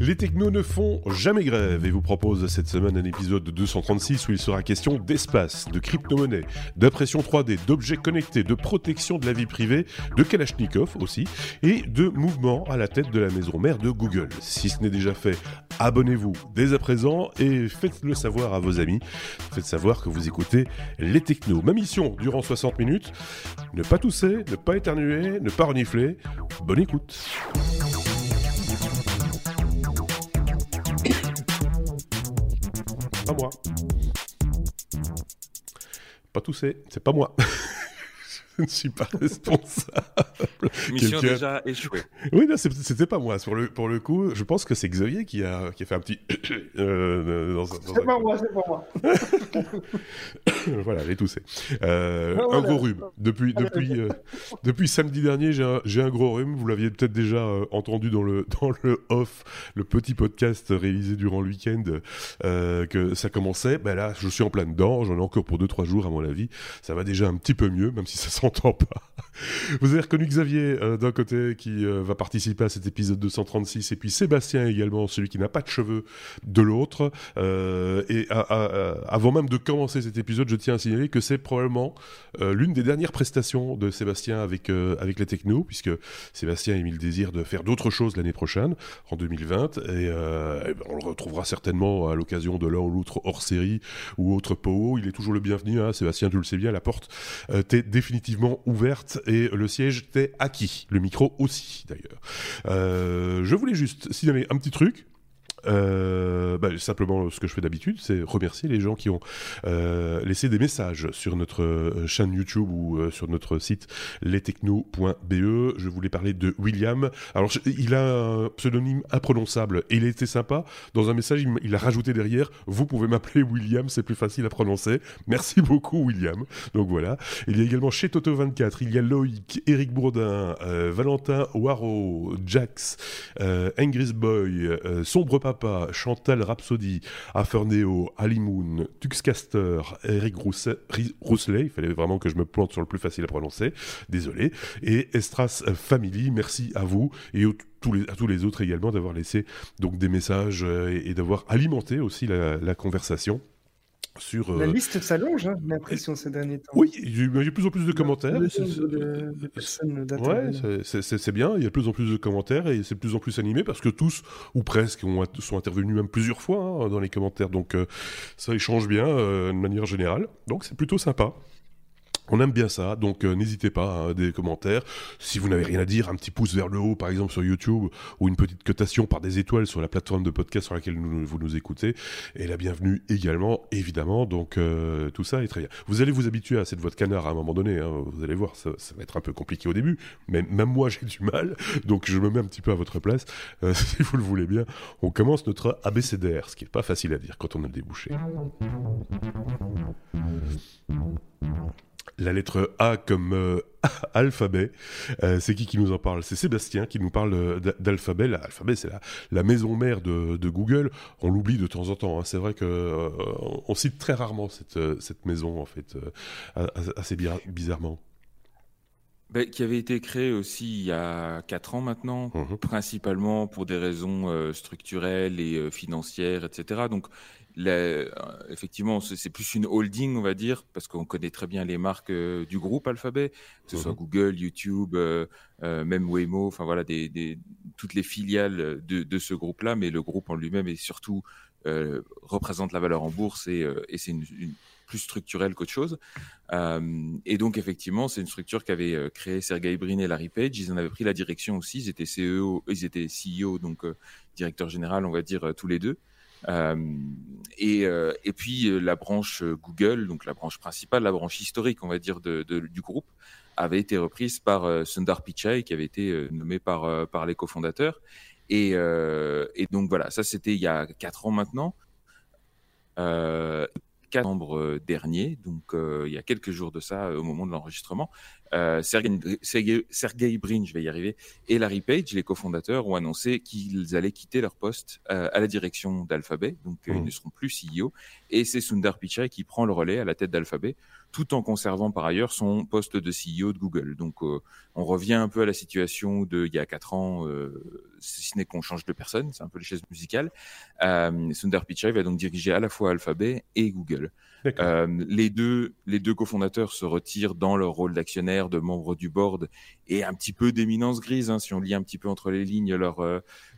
Les technos ne font jamais grève et vous propose cette semaine un épisode de 236 où il sera question d'espace, de crypto-monnaie, d'impression 3D, d'objets connectés, de protection de la vie privée, de Kalachnikov aussi, et de mouvement à la tête de la maison mère de Google. Si ce n'est déjà fait, abonnez-vous dès à présent et faites-le savoir à vos amis. Faites savoir que vous écoutez les technos. Ma mission durant 60 minutes, ne pas tousser, ne pas éternuer, ne pas renifler. Bonne écoute. Pas moi. Pas tousser, c'est pas moi. je ne suis pas responsable. Mission déjà échouée. Oui, non, c'était pas moi. Sur le, pour le coup, je pense que c'est Xavier qui a, qui a fait un petit. euh, c'est pas moi, c'est pas moi. voilà, j'ai toussé. Euh, Un gros rhume. Depuis, depuis, euh, depuis samedi dernier, j'ai un, un, gros rhume. Vous l'aviez peut-être déjà euh, entendu dans le, dans le off, le petit podcast réalisé durant le week-end, euh, que ça commençait. Ben là, je suis en plein dedans. J'en ai encore pour 2-3 jours, à mon avis. Ça va déjà un petit peu mieux, même si ça sent pas. Vous avez reconnu Xavier euh, d'un côté qui euh, va participer à cet épisode 236 et puis Sébastien également, celui qui n'a pas de cheveux de l'autre. Euh, et avant même de commencer cet épisode, je tiens à signaler que c'est probablement l'une des dernières prestations de Sébastien avec, avec les technos, puisque Sébastien a mis le désir de faire d'autres choses l'année prochaine, en 2020, et, et ben, on le retrouvera certainement à l'occasion de l'un ou l'autre hors série ou autre PO. Il est toujours le bienvenu, hein, Sébastien, tu le sais bien, la porte t'es définitivement ouverte et le siège était acquis. Le micro aussi, d'ailleurs. Euh, je voulais juste signaler un petit truc. Euh, bah, simplement, ce que je fais d'habitude, c'est remercier les gens qui ont euh, laissé des messages sur notre euh, chaîne YouTube ou sur notre site lestechno.be. Je voulais parler de William. Alors, il a un pseudonyme imprononçable et il était sympa. Dans un message, il, a rajouté derrière Vous pouvez m'appeler William, c'est plus facile à prononcer. Merci beaucoup, William. Donc voilà. Il y a également chez Toto24, il y a Loïc, Eric Bourdin, Valentin Waro, Jax, Engris Boy, Sombre Chantal Rhapsody, Aferneo, Alimoun, Tuxcaster, Eric Rousselet, il fallait vraiment que je me plante sur le plus facile à prononcer, désolé, et Estras Family, merci à vous et à tous les autres également d'avoir laissé donc des messages euh, et, d'avoir alimenté aussi la conversation. La euh, liste s'allonge, hein, j'ai l'impression, ces derniers temps. Oui, il y a de plus en plus de commentaires. c'est bien, il y a de plus en plus de commentaires et c'est de plus en plus animé parce que tous, ou presque, ont, sont intervenus même plusieurs fois hein, dans les commentaires. Donc euh, ça échange bien euh, de manière générale. Donc c'est plutôt sympa. On aime bien ça, donc euh, n'hésitez pas à hein, des commentaires. Si vous n'avez rien à dire, un petit pouce vers le haut, par exemple sur YouTube, ou une petite cotation par des étoiles sur la plateforme de podcast sur laquelle vous nous écoutez. Et la bienvenue également, évidemment. Donc euh, tout ça est très bien. Vous allez vous habituer à cette voix de canard à un moment donné. Hein. vous allez voir, ça, va être un peu compliqué au début, mais même moi j'ai du mal. Donc je me mets un petit peu à votre place. Euh, si vous le voulez bien, on commence notre abécédaire, ce qui est pas facile à dire quand on a le débouché. La lettre A comme euh, alphabet. Euh, c'est qui qui nous en parle? C'est Sébastien qui nous parle euh, d'alphabet. L'alphabet, c'est la, maison mère de, Google. On l'oublie de temps en temps. Hein. C'est vrai que on cite très rarement cette, cette maison, en fait, assez bizarrement. Ben, qui avait été créée aussi il y a 4 ans maintenant, mmh principalement pour des raisons structurelles et financières, etc. Donc euh, effectivement, c'est plus une holding, on va dire, parce qu'on connaît très bien les marques euh, du groupe Alphabet, que ce soit mhm. Google, YouTube, euh, même Waymo, enfin voilà, des, toutes les filiales de, ce groupe-là, mais le groupe en lui-même est surtout représente la valeur en bourse et, c'est une, plus structurelle qu'autre chose. et donc, effectivement, c'est une structure qu'avaient créé Sergey Brin et Larry Page. Ils en avaient pris la direction aussi. Ils étaient CEO, ils étaient CEO, donc directeur général, on va dire, tous les deux. Euh, et, euh, et, puis euh, la branche Google, donc la branche principale, la branche historique, on va dire, de, du groupe, avait été reprise par Sundar Pichai, qui avait été nommé par, par les cofondateurs. Et, et, donc voilà, ça c'était il y a quatre ans maintenant. Euh, novembre dernier, donc il y a quelques jours de ça au moment de l'enregistrement, euh, Sergey, Brin, je vais y arriver, et Larry Page, les cofondateurs, ont annoncé qu'ils allaient quitter leur poste euh, à la direction d'Alphabet, donc euh, ils mmh. ne seront plus CEO, et c'est Sundar Pichai qui prend le relais à la tête d'Alphabet, tout en conservant par ailleurs son poste de CEO de Google. Donc on revient un peu à la situation de il y a quatre ans, si ce n'est qu'on change de personne, c'est un peu les chaises musicales. Sundar Pichai va donc diriger à la fois Alphabet et Google. les deux, les deux cofondateurs se retirent dans leur rôle d'actionnaire, de membres du board et un petit peu d'éminence grise, hein, si on lit un petit peu entre les lignes leur,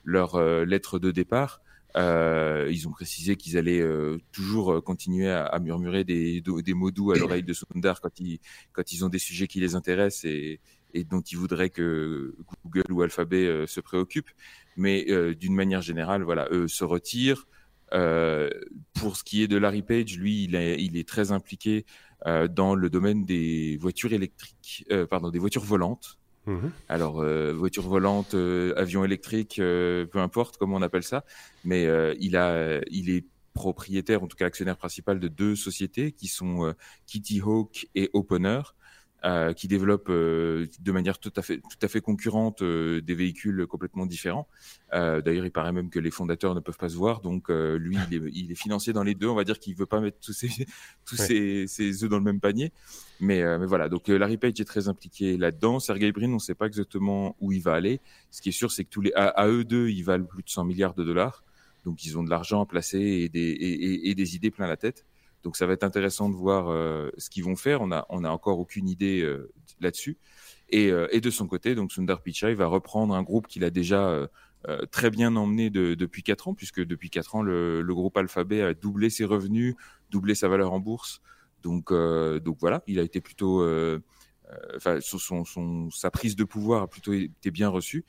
leur lettre de départ. Euh, ils ont précisé qu'ils allaient euh, toujours euh, continuer à, à murmurer des, des, mots doux à l'oreille de Sundar quand ils, quand ils ont des sujets qui les intéressent et, et dont ils voudraient que Google ou Alphabet euh, se préoccupent. Mais d'une manière générale, voilà, eux se retirent. pour ce qui est de Larry Page, lui, il est, il est très impliqué dans le domaine des voitures électriques, pardon, des voitures volantes. Mhm. Alors, euh, voiture volante, euh, avion électrique, euh, peu importe comment on appelle ça, mais il, a, il est propriétaire, en tout cas actionnaire principal de deux sociétés qui sont Kitty Hawk et Opener. Euh, qui développe euh, de manière tout à fait, tout à fait concurrente euh, des véhicules complètement différents. D'ailleurs, il paraît même que les fondateurs ne peuvent pas se voir, donc lui, il est, il est, financé dans les deux. On va dire qu'il veut pas mettre tous ses, tous ses, ses, œufs dans le même panier. Mais, mais voilà, donc Larry Page est très impliqué là-dedans. Sergey Brin, on ne sait pas exactement où il va aller. Ce qui est sûr, c'est que tous les, à, eux deux, ils valent plus de 100 milliards de dollars. Donc, ils ont de l'argent à placer et des, et, et des idées plein la tête. Donc ça va être intéressant de voir euh, ce qu'ils vont faire. On a, on a encore aucune idée euh, là-dessus. Et, euh, et, de son côté, donc Sundar Pichai va reprendre un groupe qu'il a déjà très bien emmené de, depuis quatre ans, puisque depuis quatre ans, le, le, groupe Alphabet a doublé ses revenus, doublé sa valeur en bourse. Donc, donc voilà, il a été plutôt, enfin, son, son, sa prise de pouvoir a plutôt été bien reçue.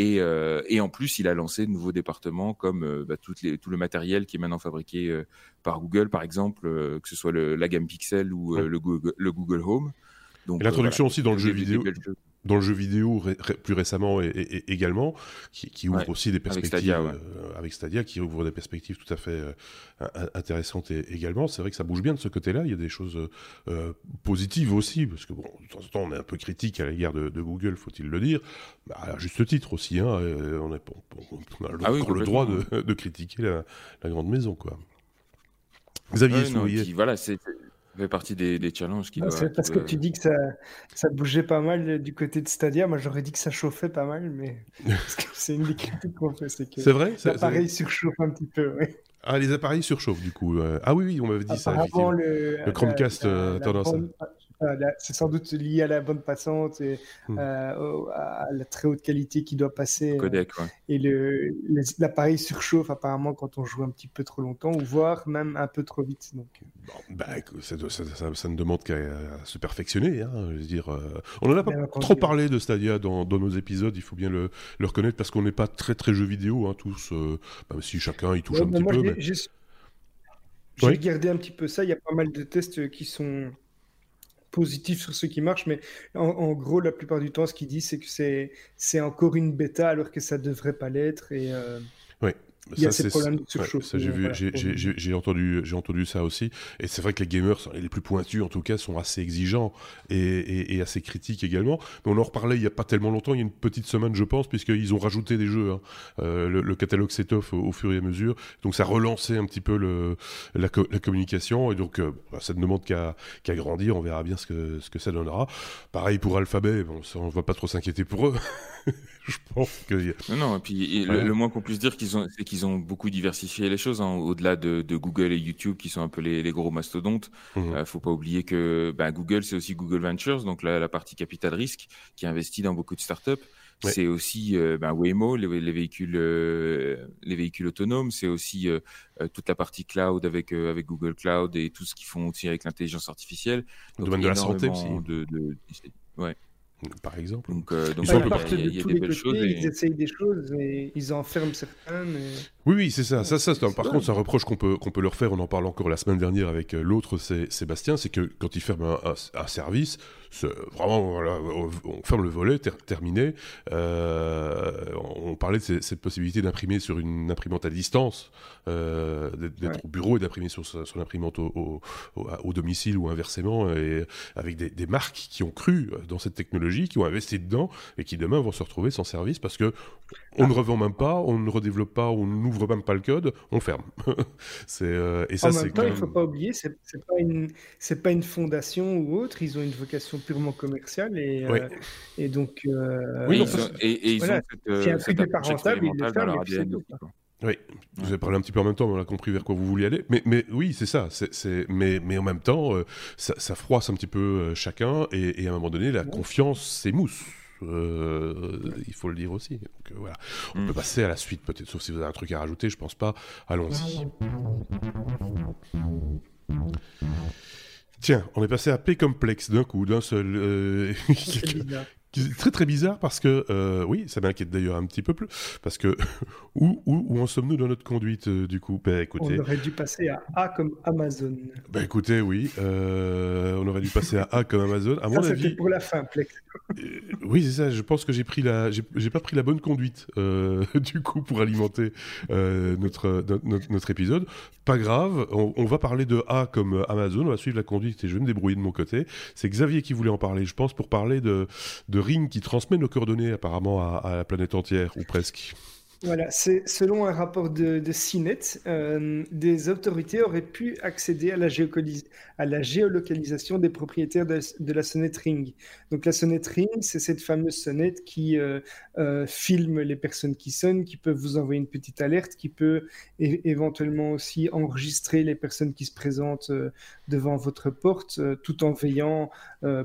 Et, euh, et, en plus, il a lancé de nouveaux départements comme euh, bah, tout, les, tout, le matériel qui est maintenant fabriqué euh, par Google, par exemple, que ce soit le, la gamme Pixel ou le, Google, le, Google, Home. L'introduction aussi dans le jeu vidéo dans le jeu vidéo plus récemment et, également, qui, ouvre aussi des perspectives avec Stadia, qui ouvre des perspectives tout à fait intéressantes également. C'est vrai que ça bouge bien de ce côté-là. Il y a des choses positives aussi, parce que bon, de temps en temps, on est un peu critique à l'égard de, Google, faut-il le dire, bah, à juste titre aussi. Hein, on, a, le, ah le droit de, critiquer la, grande maison, quoi. Xavier ouais, voilà, c'est fait partie des, des challenges qui. Ah, c'est parce que tu dis que ça, ça bougeait pas mal du côté de Stadia. Moi, j'aurais dit que ça chauffait pas mal, mais c'est une des critiques qu'on fait, c'est que vrai, l'appareil surchauffe un petit peu. Oui. Ah, les appareils surchauffent du coup. Euh. Ah oui, oui, on m'avait dit ça. Le, le Chromecast euh, tendance. C'est sans doute lié à la bande passante et hmm. euh, à la très haute qualité qui doit passer. Codec, Et l'appareil surchauffe apparemment quand on joue un petit peu trop longtemps, ou voire même un peu trop vite. Donc. bah, ça, ça, ne demande qu'à se perfectionner. Hein, je veux dire, on n'en a pas trop parlé de Stadia dans, dans, nos épisodes, il faut bien le, le reconnaître, parce qu'on n'est pas très très jeux vidéo, hein, tous, même si chacun y touche un petit peu. J'ai regardé un petit peu ça, il y a pas mal de tests qui sont positifs sur ce qui marche, mais en, gros, la plupart du temps, ce qu'ils disent, c'est que c'est encore une bêta alors que ça devrait pas l'être. Et, euh, Oui, il y a ces problèmes de surchauffe. ça, j'ai, vu, j'ai, entendu, j'ai entendu ça aussi. Et c'est vrai que les gamers, les plus pointus en tout cas, sont assez exigeants et, assez critiques également. Mais on en reparlait il n'y a pas tellement longtemps, il y a une petite semaine, je pense, puisqu'ils ont rajouté des jeux. Hein. Euh, le, catalogue s'étoffe au, fur et à mesure. Donc ça relancé un petit peu le, la, communication. Et donc euh, bah, ça ne demande qu'à, grandir. On verra bien ce que, ce que ça donnera. Pareil pour Alphabet, bon, ça, on ne va pas trop s'inquiéter pour eux. je pense que. Non, non, et puis le, moins qu'on puisse dire, qu'ils ont, c'est qu'ils ont beaucoup diversifié les choses, hein, au-delà de, Google et YouTube, qui sont un peu les, gros mastodontes. Il mmh. ne euh, faut pas oublier que bah, Google, c'est aussi Google Ventures, donc la, partie capital risque, qui investit dans beaucoup de startups. C'est aussi euh, bah, Waymo, les, véhicules, euh, les véhicules autonomes. C'est aussi toute la partie cloud avec avec Google Cloud et tout ce qu'ils font aussi avec l'intelligence artificielle. Le domaine de la santé aussi. De, de, ouais par exemple. Donc, euh, donc il y a, des belles choses. Ils essayent des choses et ils enferment certains. Oui, oui, c'est ça. ça, ça par contre, c'est un reproche qu'on peut, qu'on peut leur faire. On en parle encore la semaine dernière avec euh, l'autre, c'est Sébastien. C'est que quand ils ferment un, un, service, vraiment, on ferme le volet, terminé. Euh, on parlait de cette possibilité d'imprimer sur une imprimante à distance, euh, d'être au bureau et d'imprimer sur son imprimante au, au, domicile ou inversement, et avec des, des, marques qui ont cru dans cette technologie, qui ont investi dedans et qui demain vont se retrouver sans service parce que on ne revend même pas, on ne redéveloppe pas, on n'ouvre même pas le code, on ferme. c'est euh, et ça en même il ne faut pas oublier, c'est pas une c'est pas une fondation ou autre, ils ont une vocation purement commerciale et euh, et donc euh, oui, et, ils ont cette, cette approche expérimentale Oui, vous avez parlé un petit peu en même temps, on a compris vers quoi vous vouliez aller. Mais, mais oui, c'est ça. C'est, mais, mais en même temps, ça, ça, froisse un petit peu chacun et, et, à un moment donné, la confiance s'émousse. Euh, il faut le dire aussi. Donc, euh, voilà. On peut mm. passer à la suite peut-être, sauf si vous avez un truc à rajouter, je pense pas. Allons-y. Tiens, on est passé à P complexe d'un coup, d'un seul. Euh, très très bizarre parce que, euh, oui, ça m'inquiète d'ailleurs un petit peu plus, parce que où, où, où en sommes-nous dans notre conduite euh, du coup? Ben, écoutez, On aurait dû passer à A comme Amazon. Ben écoutez, oui, euh, on aurait dû passer à A comme Amazon. À mon avis. pour la fin, Plex. Oui, c'est ça, je pense que j'ai pris la, j'ai pas pris la bonne conduite du coup pour alimenter notre, notre, notre, épisode. Pas grave, on, on, va parler de A comme Amazon, on va suivre la conduite et je vais me débrouiller de mon côté. C'est Xavier qui voulait en parler, je pense, pour parler de, de Ring qui transmet nos coordonnées apparemment à la planète entière, ou presque. Voilà, c'est selon un rapport de, CNET, euh, des autorités auraient pu accéder à la, géolocalisation des propriétaires de, la sonnette Ring. Donc la sonnette Ring, c'est cette fameuse sonnette qui euh, euh, filme les personnes qui sonnent, qui peut vous envoyer une petite alerte, qui peut éventuellement aussi enregistrer les personnes qui se présentent devant votre porte, tout en veillant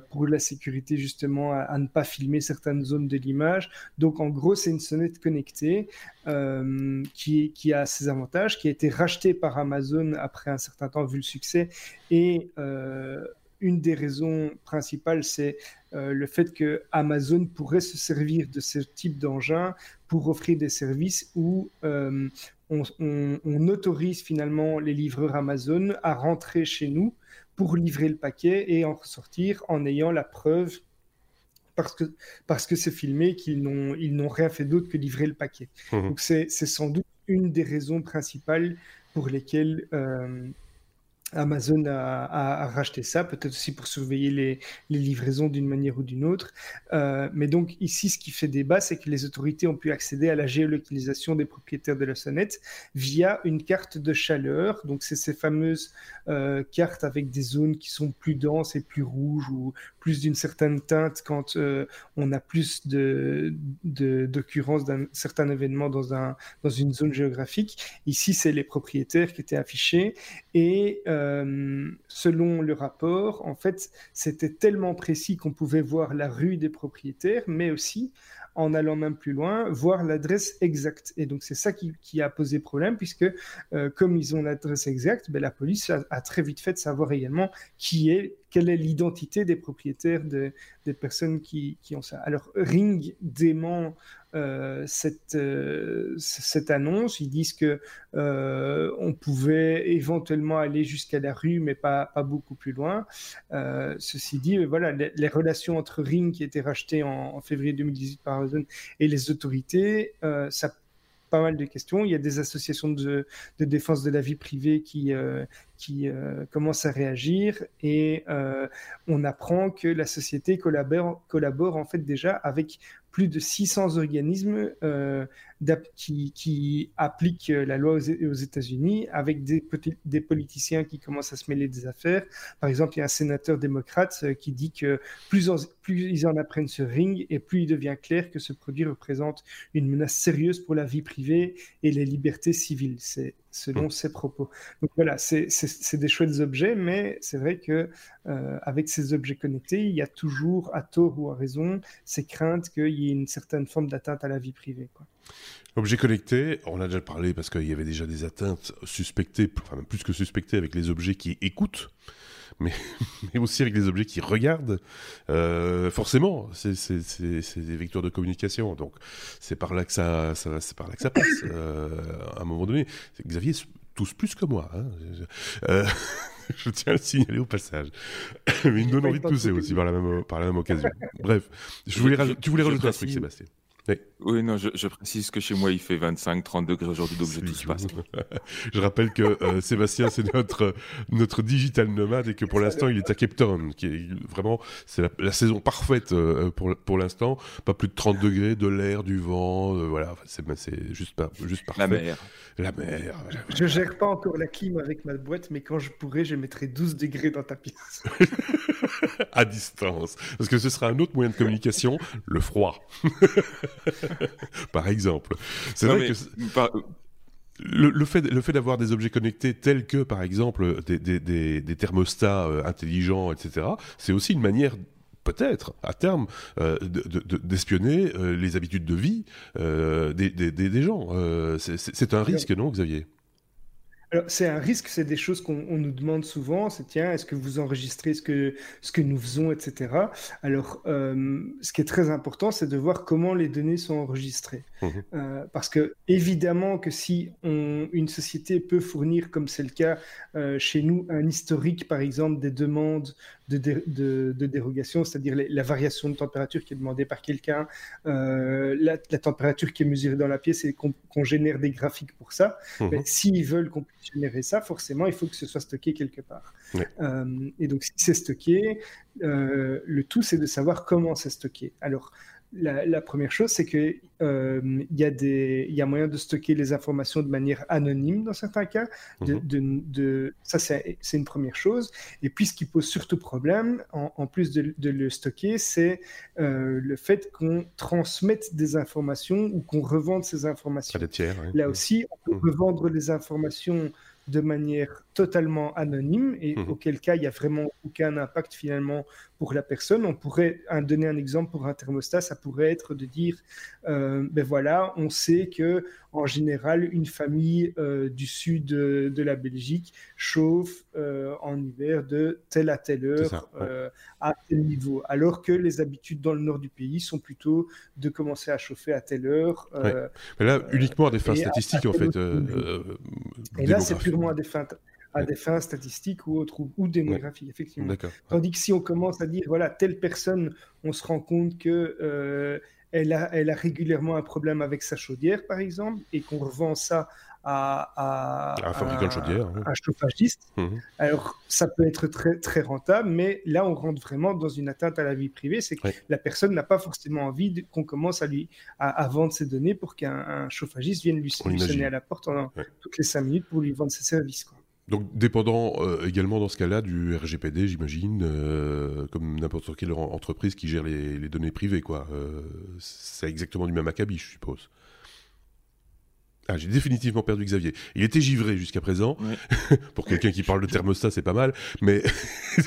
pour la sécurité justement à, ne pas filmer certaines zones de l'image. Donc en gros, c'est une sonnette connectée. Euh, qui, a ses avantages, qui a été racheté par Amazon après un certain temps vu le succès. Et euh, une des raisons principales, c'est euh, le fait que Amazon pourrait se servir de ce type d'engin pour offrir des services où on, on, autorise finalement les livreurs Amazon à rentrer chez nous pour livrer le paquet et en ressortir en ayant la preuve parce que parce que c'est filmé qu'ils n'ont ils n'ont rien fait d'autre que livrer le paquet. Mmh. Donc c'est sans doute une des raisons principales pour lesquelles euh, Amazon a, racheté ça, peut-être aussi pour surveiller les, livraisons d'une manière ou d'une autre. Euh, mais donc ici, ce qui fait débat, c'est que les autorités ont pu accéder à la géolocalisation des propriétaires de la sonnette via une carte de chaleur. Donc c'est ces fameuses euh, cartes avec des zones qui sont plus denses et plus rouges ou plus d'une certaine teinte quand euh, on a plus de d'occurrence d'un certain événement dans, dans une zone géographique. Ici, c'est les propriétaires qui étaient affichés et euh, selon le rapport, en fait, c'était tellement précis qu'on pouvait voir la rue des propriétaires, mais aussi en allant même plus loin, voir l'adresse exacte. Et donc c'est ça qui, a posé problème, puisque euh, comme ils ont l'adresse exacte, ben, la police a, très vite fait de savoir également qui est, quelle est l'identité des propriétaires des personnes qui, qui, ont ça. Alors Ring dément cette, euh, cette annonce. Ils disent que euh, on pouvait éventuellement aller jusqu'à la rue, mais pas, pas beaucoup plus loin. ceci dit, voilà, les, relations entre Ring, qui était racheté en, février 2018 par Amazon, et les autorités, ça pas mal de questions. Il y a des associations de, de défense de la vie privée qui, qui commencent à réagir et on apprend que la société collabore, collabore en fait déjà avec plus de 600 organismes euh, qui, qui, appliquent la loi aux, États-Unis avec des, politiciens qui commencent à se mêler des affaires. Par exemple, il y a un sénateur démocrate euh, qui dit que plus, plus ils en apprennent ce ring et plus il devient clair que ce produit représente une menace sérieuse pour la vie privée et les libertés civiles. C'est selon mmh. ses propos. Donc voilà, c'est des chouettes objets, mais c'est vrai que euh, avec ces objets connectés, il y a toujours, à tort ou à raison, ces craintes qu'il y ait une certaine forme d'atteinte à la vie privée. Quoi. Objets connectés, on a déjà parlé parce qu'il y avait déjà des atteintes suspectées, enfin plus que suspectées avec les objets qui écoutent. Mais, mais, aussi avec les objets qui regardent. Euh, forcément, c'est des vecteurs de communication, donc c'est par là que ça, ça c'est par là que ça passe. Euh, à un moment donné, Xavier tous plus que moi. Hein. Euh, je tiens à le signaler au passage. Mais il me donne envie de tousser aussi par la même, par la même occasion. Bref, je voulais tu voulais rajouter un truc, Sébastien. Oui. non, je, précise que chez moi, il fait 25, 30 degrés aujourd'hui, donc je touche pas. je rappelle que euh, Sébastien, c'est notre, notre digital nomade et que pour l'instant, il est à Cape Town, qui est vraiment, c'est la, saison parfaite euh, pour, pour l'instant. Pas plus de 30 degrés, de l'air, du vent, euh, voilà, c'est juste, juste parfait. La mer. La mer. Je gère pas encore la clim avec ma boîte, mais quand je pourrai, je mettrai 12 degrés dans ta pièce. à distance. Parce que ce sera un autre moyen de communication, le froid. par exemple. C'est vrai que... Le, fait, le fait d'avoir des objets connectés tels que, par exemple, des, des, thermostats euh, intelligents, etc., c'est aussi une manière peut-être à terme euh, d'espionner euh, les habitudes de vie des, des, gens. c'est un risque, non, Xavier? C'est un risque, c'est des choses qu'on nous demande souvent, c'est tiens, est-ce que vous enregistrez ce que, ce que nous faisons, etc. Alors, euh, ce qui est très important, c'est de voir comment les données sont enregistrées. Mmh euh, parce que, évidemment, que si on, une société peut fournir, comme c'est le cas euh, chez nous, un historique, par exemple, des demandes de, de, dérogation, c'est-à-dire la variation de température qui est demandée par quelqu'un, la, température qui est mesurée dans la pièce et qu'on génère des graphiques pour ça, mmh s'ils veulent qu'on générer ça, forcément, il faut que ce soit stocké quelque part. Euh, et donc, si c'est stocké, euh, le tout, c'est de savoir comment c'est stocké. Alors, la, première chose, c'est qu'il euh, y, a des, y a moyen de stocker les informations de manière anonyme dans certains cas. De, mhm. de, ça, c'est une première chose. Et puis, ce qui pose surtout problème, en, plus de, le stocker, c'est le fait qu'on transmette des informations ou qu'on revende ces informations. Là aussi, on peut mhm. revendre les informations de manière totalement anonyme et mmh. auquel cas il n'y a vraiment aucun impact finalement pour la personne. On pourrait donner un exemple pour un thermostat, ça pourrait être de dire, euh, ben voilà, on sait que en général une famille euh, du sud de, la Belgique chauffe euh, en hiver de telle à telle heure à tel niveau, alors que les habitudes dans le nord du pays sont plutôt de commencer à chauffer à telle heure. Mais là, uniquement à des fins statistiques en fait. et là, c'est purement à des fins à des fins statistiques ou autres, ou, démographiques, effectivement. Tandis que si on commence à dire, voilà, telle personne, on se rend compte que euh, elle, a, elle a régulièrement un problème avec sa chaudière, par exemple, et qu'on revend ça à, un fabricant de chaudière, un chauffagiste. Mhm. Alors, ça peut être très, très rentable, mais là, on rentre vraiment dans une atteinte à la vie privée. C'est que la personne n'a pas forcément envie qu'on commence à lui à, vendre ses données pour qu'un chauffagiste vienne lui, sonner à la porte toutes les cinq minutes pour lui vendre ses services. Quoi. Donc dépendant euh, également dans ce cas-là du RGPD, j'imagine, euh, comme n'importe quelle entreprise qui gère les, données privées, quoi. Euh, c'est exactement du même acabit, je suppose. Ah, j'ai définitivement perdu Xavier. Il était givré jusqu'à présent. Pour quelqu'un qui parle de thermostat, c'est pas mal. Mais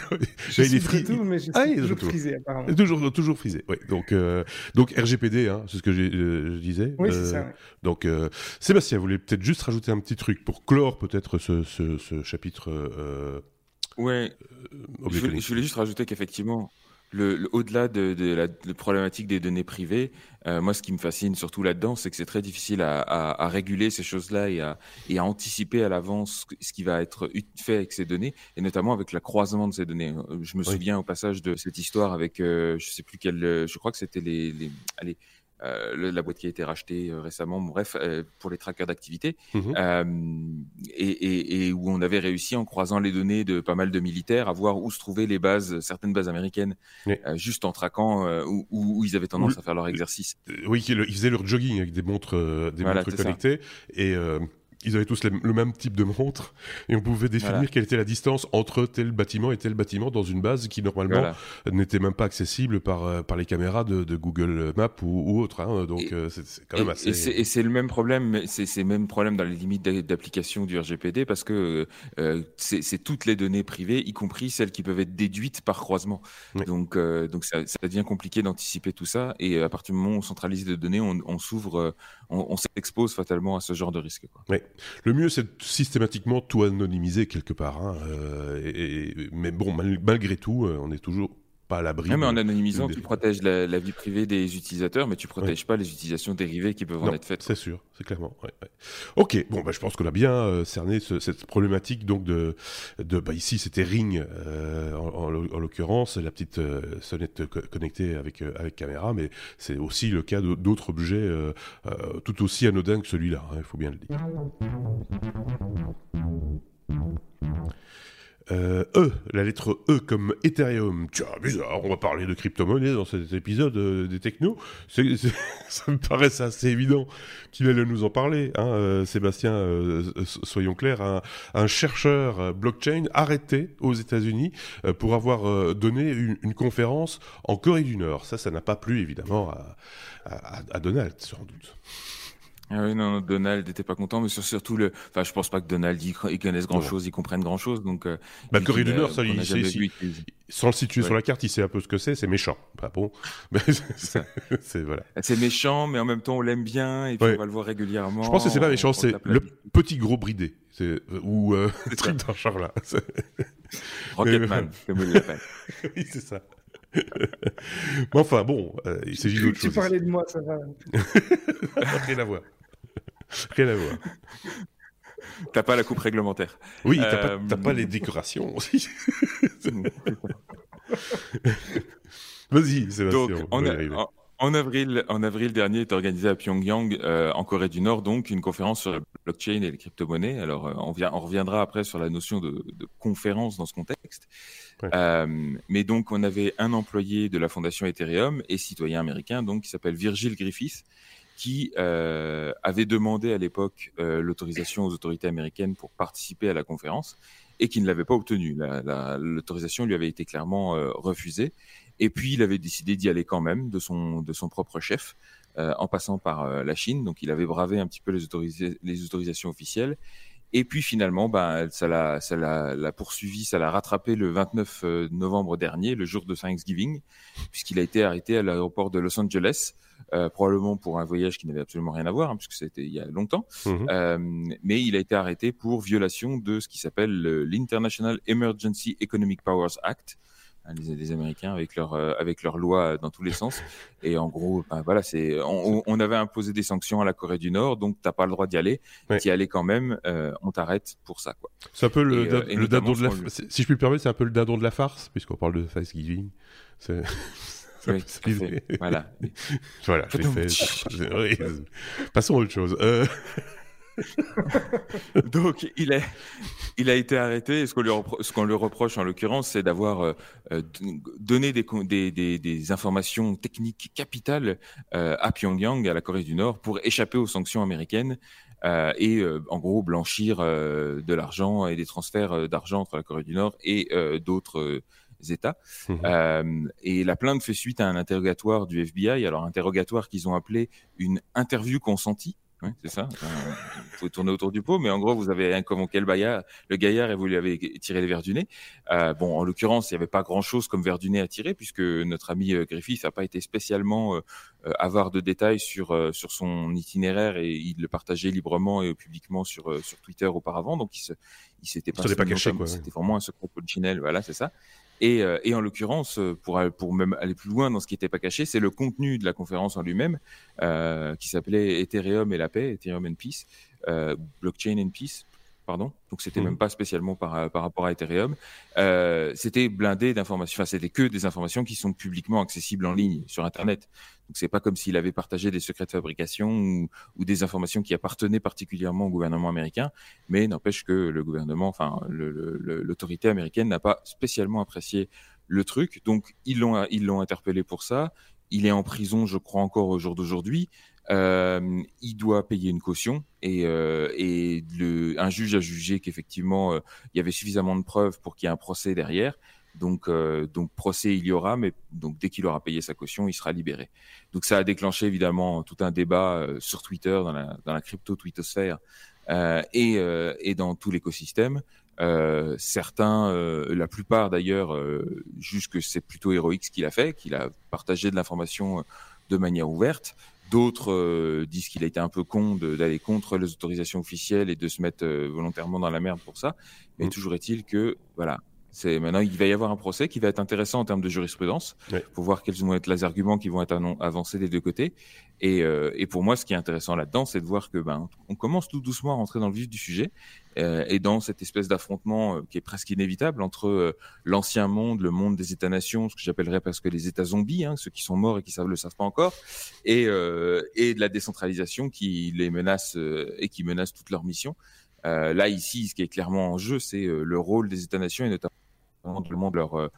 je il est frisé. mais je ah, suis toujours frisé, apparemment. Toujours, toujours frisé. Oui. Donc, euh, donc RGPD, hein, c'est ce que euh, je disais. Oui, c'est ça. Donc, euh, Sébastien, vous voulez peut-être juste rajouter un petit truc pour clore peut-être ce, ce, ce, chapitre. ouais. je voulais juste rajouter qu'effectivement, le, au-delà de, la problématique des données privées, euh, moi, ce qui me fascine surtout là-dedans, c'est que c'est très difficile à, réguler ces choses-là et à, et à anticiper à l'avance ce qui va être fait avec ces données, et notamment avec le croisement de ces données. Je me souviens au passage de cette histoire avec, euh, je sais plus quel, je crois que c'était les, les allez, euh, la boîte qui a été rachetée euh, récemment, bref, euh, pour les trackers d'activité, mhm. et, où on avait réussi en croisant les données de pas mal de militaires à voir où se trouvaient les bases, certaines bases américaines, juste en traquant où, où, ils avaient tendance à faire leur exercice. oui, ils faisaient leur jogging avec des montres, des montres connectées, et ils avaient tous le même type de montre et on pouvait définir quelle était la distance entre tel bâtiment et tel bâtiment dans une base qui normalement n'était même pas accessible par, euh, par les caméras de, Google Maps ou, autre. Hein. donc euh, c'est quand même assez. Et c'est le même problème, c'est le même problème dans les limites d'application du RGPD parce que euh, c'est toutes les données privées, y compris celles qui peuvent être déduites par croisement. Donc, donc ça, devient compliqué d'anticiper tout ça et à partir du moment où on centralise les données, on, s'ouvre, on, s'expose fatalement à ce genre de risque. Quoi. Le mieux, c'est systématiquement tout anonymiser quelque part. Hein, euh, mais bon, malgré tout, euh, on est toujours pas à l'abri. Non, mais en anonymisant, tu protèges la, vie privée des utilisateurs, mais tu protèges pas les utilisations dérivées qui peuvent en être faites. C'est sûr, c'est clairement. Ok, bon, bah, je pense qu'on a bien euh, cerné cette problématique. Donc de, de bah, ici, c'était Ring euh, en, l'occurrence, la petite euh, sonnette connectée avec avec caméra, mais c'est aussi le cas d'autres objets tout aussi anodins que celui-là. Hein, il faut bien le dire. Euh, e, la lettre E comme Ethereum. Tiens, bizarre, on va parler de crypto-monnaie dans cet épisode euh, des technos. ça me paraît assez évident qu'il allait nous en parler. Hein, euh, Sébastien, soyons clairs, un, chercheur blockchain arrêté aux États-Unis pour avoir donné une, conférence en Corée du Nord. Ça, ça n'a pas plu évidemment à Donald, sans doute. Ah oui, non, Donald n'était pas content, mais surtout le. Enfin, je pense pas que Donald il, connaisse grand chose, il comprenne grand chose. Donc, euh, bah, Corée du Nord, ça, il, sans le situer sur la carte, il sait un peu ce que c'est. C'est méchant. Pas bon. c'est voilà. C'est méchant, mais en même temps, on l'aime bien et puis on va le voir régulièrement. Je pense que c'est pas méchant, c'est le petit gros bridé. C'est ou euh, truc dans genre là. Rocketman, comme il l'appelle. oui, c'est ça. enfin bon, euh, il s'agit d'autre chose. Tu parlais de moi, ça va. Rien à voir. Rien à voir. T'as pas la coupe réglementaire. Oui, t'as pas, pas, les euh, décorations aussi. Vas-y, Sébastien. Donc, on, en, avril, en avril dernier est organisé à Pyongyang, euh, en Corée du Nord, donc une conférence sur la blockchain et les crypto-monnaies. Alors, euh, on, vient, on reviendra après sur la notion de, de conférence dans ce contexte. Euh, mais donc, on avait un employé de la fondation Ethereum et citoyen américain, donc qui s'appelle Virgil Griffith, qui euh, avait demandé à l'époque euh, l'autorisation aux autorités américaines pour participer à la conférence et qui ne l'avait pas obtenue. L'autorisation lui avait été clairement euh, refusée. Et puis, il avait décidé d'y aller quand même de son, de son propre chef, euh, en passant par euh, la Chine. Donc, il avait bravé un petit peu les, les autorisations officielles. Et puis finalement, ben, ça l'a, ça l'a, poursuivi, ça l'a rattrapé le 29 novembre dernier, le jour de Thanksgiving, puisqu'il a été arrêté à l'aéroport de Los Angeles euh, probablement pour un voyage qui n'avait absolument rien à voir, hein, puisque c'était il y a longtemps. Euh, mais il a été arrêté pour violation de ce qui s'appelle l'International Emergency Economic Powers Act. Hein, les, les, Américains avec leur euh, avec leurs lois dans tous les sens et en gros ben, voilà c'est on, on, avait imposé des sanctions à la Corée du Nord donc t'as pas le droit d'y aller ouais. y aller quand même euh, on t'arrête pour ça quoi c'est un peu le, le dindon de la si je puis me permettre c'est un peu le dindon de la farce puisqu'on parle de Thanksgiving c'est oui, voilà. voilà, Passons à autre chose. Euh. Donc, il, est, il a été arrêté. Et ce qu'on lui, reproche, en l'occurrence, c'est d'avoir euh, euh, donné des, des, des, informations techniques capitales à Pyongyang, à la Corée du Nord, pour échapper aux sanctions américaines et, en gros, blanchir de l'argent et des transferts d'argent entre la Corée du Nord et d'autres États. Mmh euh, et la plainte fait suite à un interrogatoire du FBI, alors interrogatoire qu'ils ont appelé une interview consentie. c'est ça. Il faut tourner autour du pot, mais en gros, vous avez un comme quel gaillard, le gaillard et vous lui avez tiré les verres du nez. Euh, bon, en l'occurrence, il n'y avait pas grand-chose comme verre du nez à tirer, puisque notre ami euh, Griffith n'a pas été spécialement euh, avare de détails sur euh, sur son itinéraire et il le partageait librement et publiquement sur sur Twitter auparavant. Donc il se il s'était pas, pas caché, C'était vraiment un secret polichinelle, voilà, c'est ça. Et, euh, et en l'occurrence, euh, pour, pour même aller plus loin dans ce qui n'était pas caché, c'est le contenu de la conférence en lui-même, euh, qui s'appelait Ethereum et la paix, Ethereum and Peace, Blockchain and Peace, pardon. Donc c'était mmh. même pas spécialement par, par rapport à Ethereum. Euh, c'était blindé d'informations. Enfin, c'était que des informations qui sont publiquement accessibles en ligne sur Internet. Donc c'est pas comme s'il avait partagé des secrets de fabrication ou, ou, des informations qui appartenaient particulièrement au gouvernement américain. Mais n'empêche que le gouvernement, enfin l'autorité américaine n'a pas spécialement apprécié le truc. Donc ils l'ont ils l'ont interpellé pour ça. Il est en prison, je crois encore au jour d'aujourd'hui. Euh, il doit payer une caution et, euh, et le, un juge a jugé qu'effectivement euh, il y avait suffisamment de preuves pour qu'il y ait un procès derrière. Donc, euh, donc procès il y aura, mais donc dès qu'il aura payé sa caution, il sera libéré. Donc ça a déclenché évidemment tout un débat euh, sur Twitter, dans la, dans la crypto twittosphère euh, et, et dans tout l'écosystème. certains, la plupart d'ailleurs, jugent que c'est plutôt héroïque ce qu'il a fait, qu'il a partagé de l'information de manière ouverte. D'autres euh, disent qu'il a été un peu con d'aller contre les autorisations officielles et de se mettre euh, volontairement dans la merde pour ça. Mais mm. toujours est-il que, voilà, C'est maintenant il va y avoir un procès qui va être intéressant en termes de jurisprudence pour voir quels vont être les arguments qui vont être avancés des deux côtés. Et, euh, et pour moi, ce qui est intéressant là-dedans, c'est de voir que ben on commence tout doucement à rentrer dans le vif du sujet euh, et dans cette espèce d'affrontement euh, qui est presque inévitable entre euh, l'ancien monde, le monde des États-nations, ce que j'appellerais presque les États zombies, hein, ceux qui sont morts et qui savent le savent pas encore, et et de la décentralisation qui les menace et qui menace toute leur mission. Euh, là, ici, ce qui est clairement en jeu, c'est euh, le rôle des États-nations et notamment le monde leur, euh,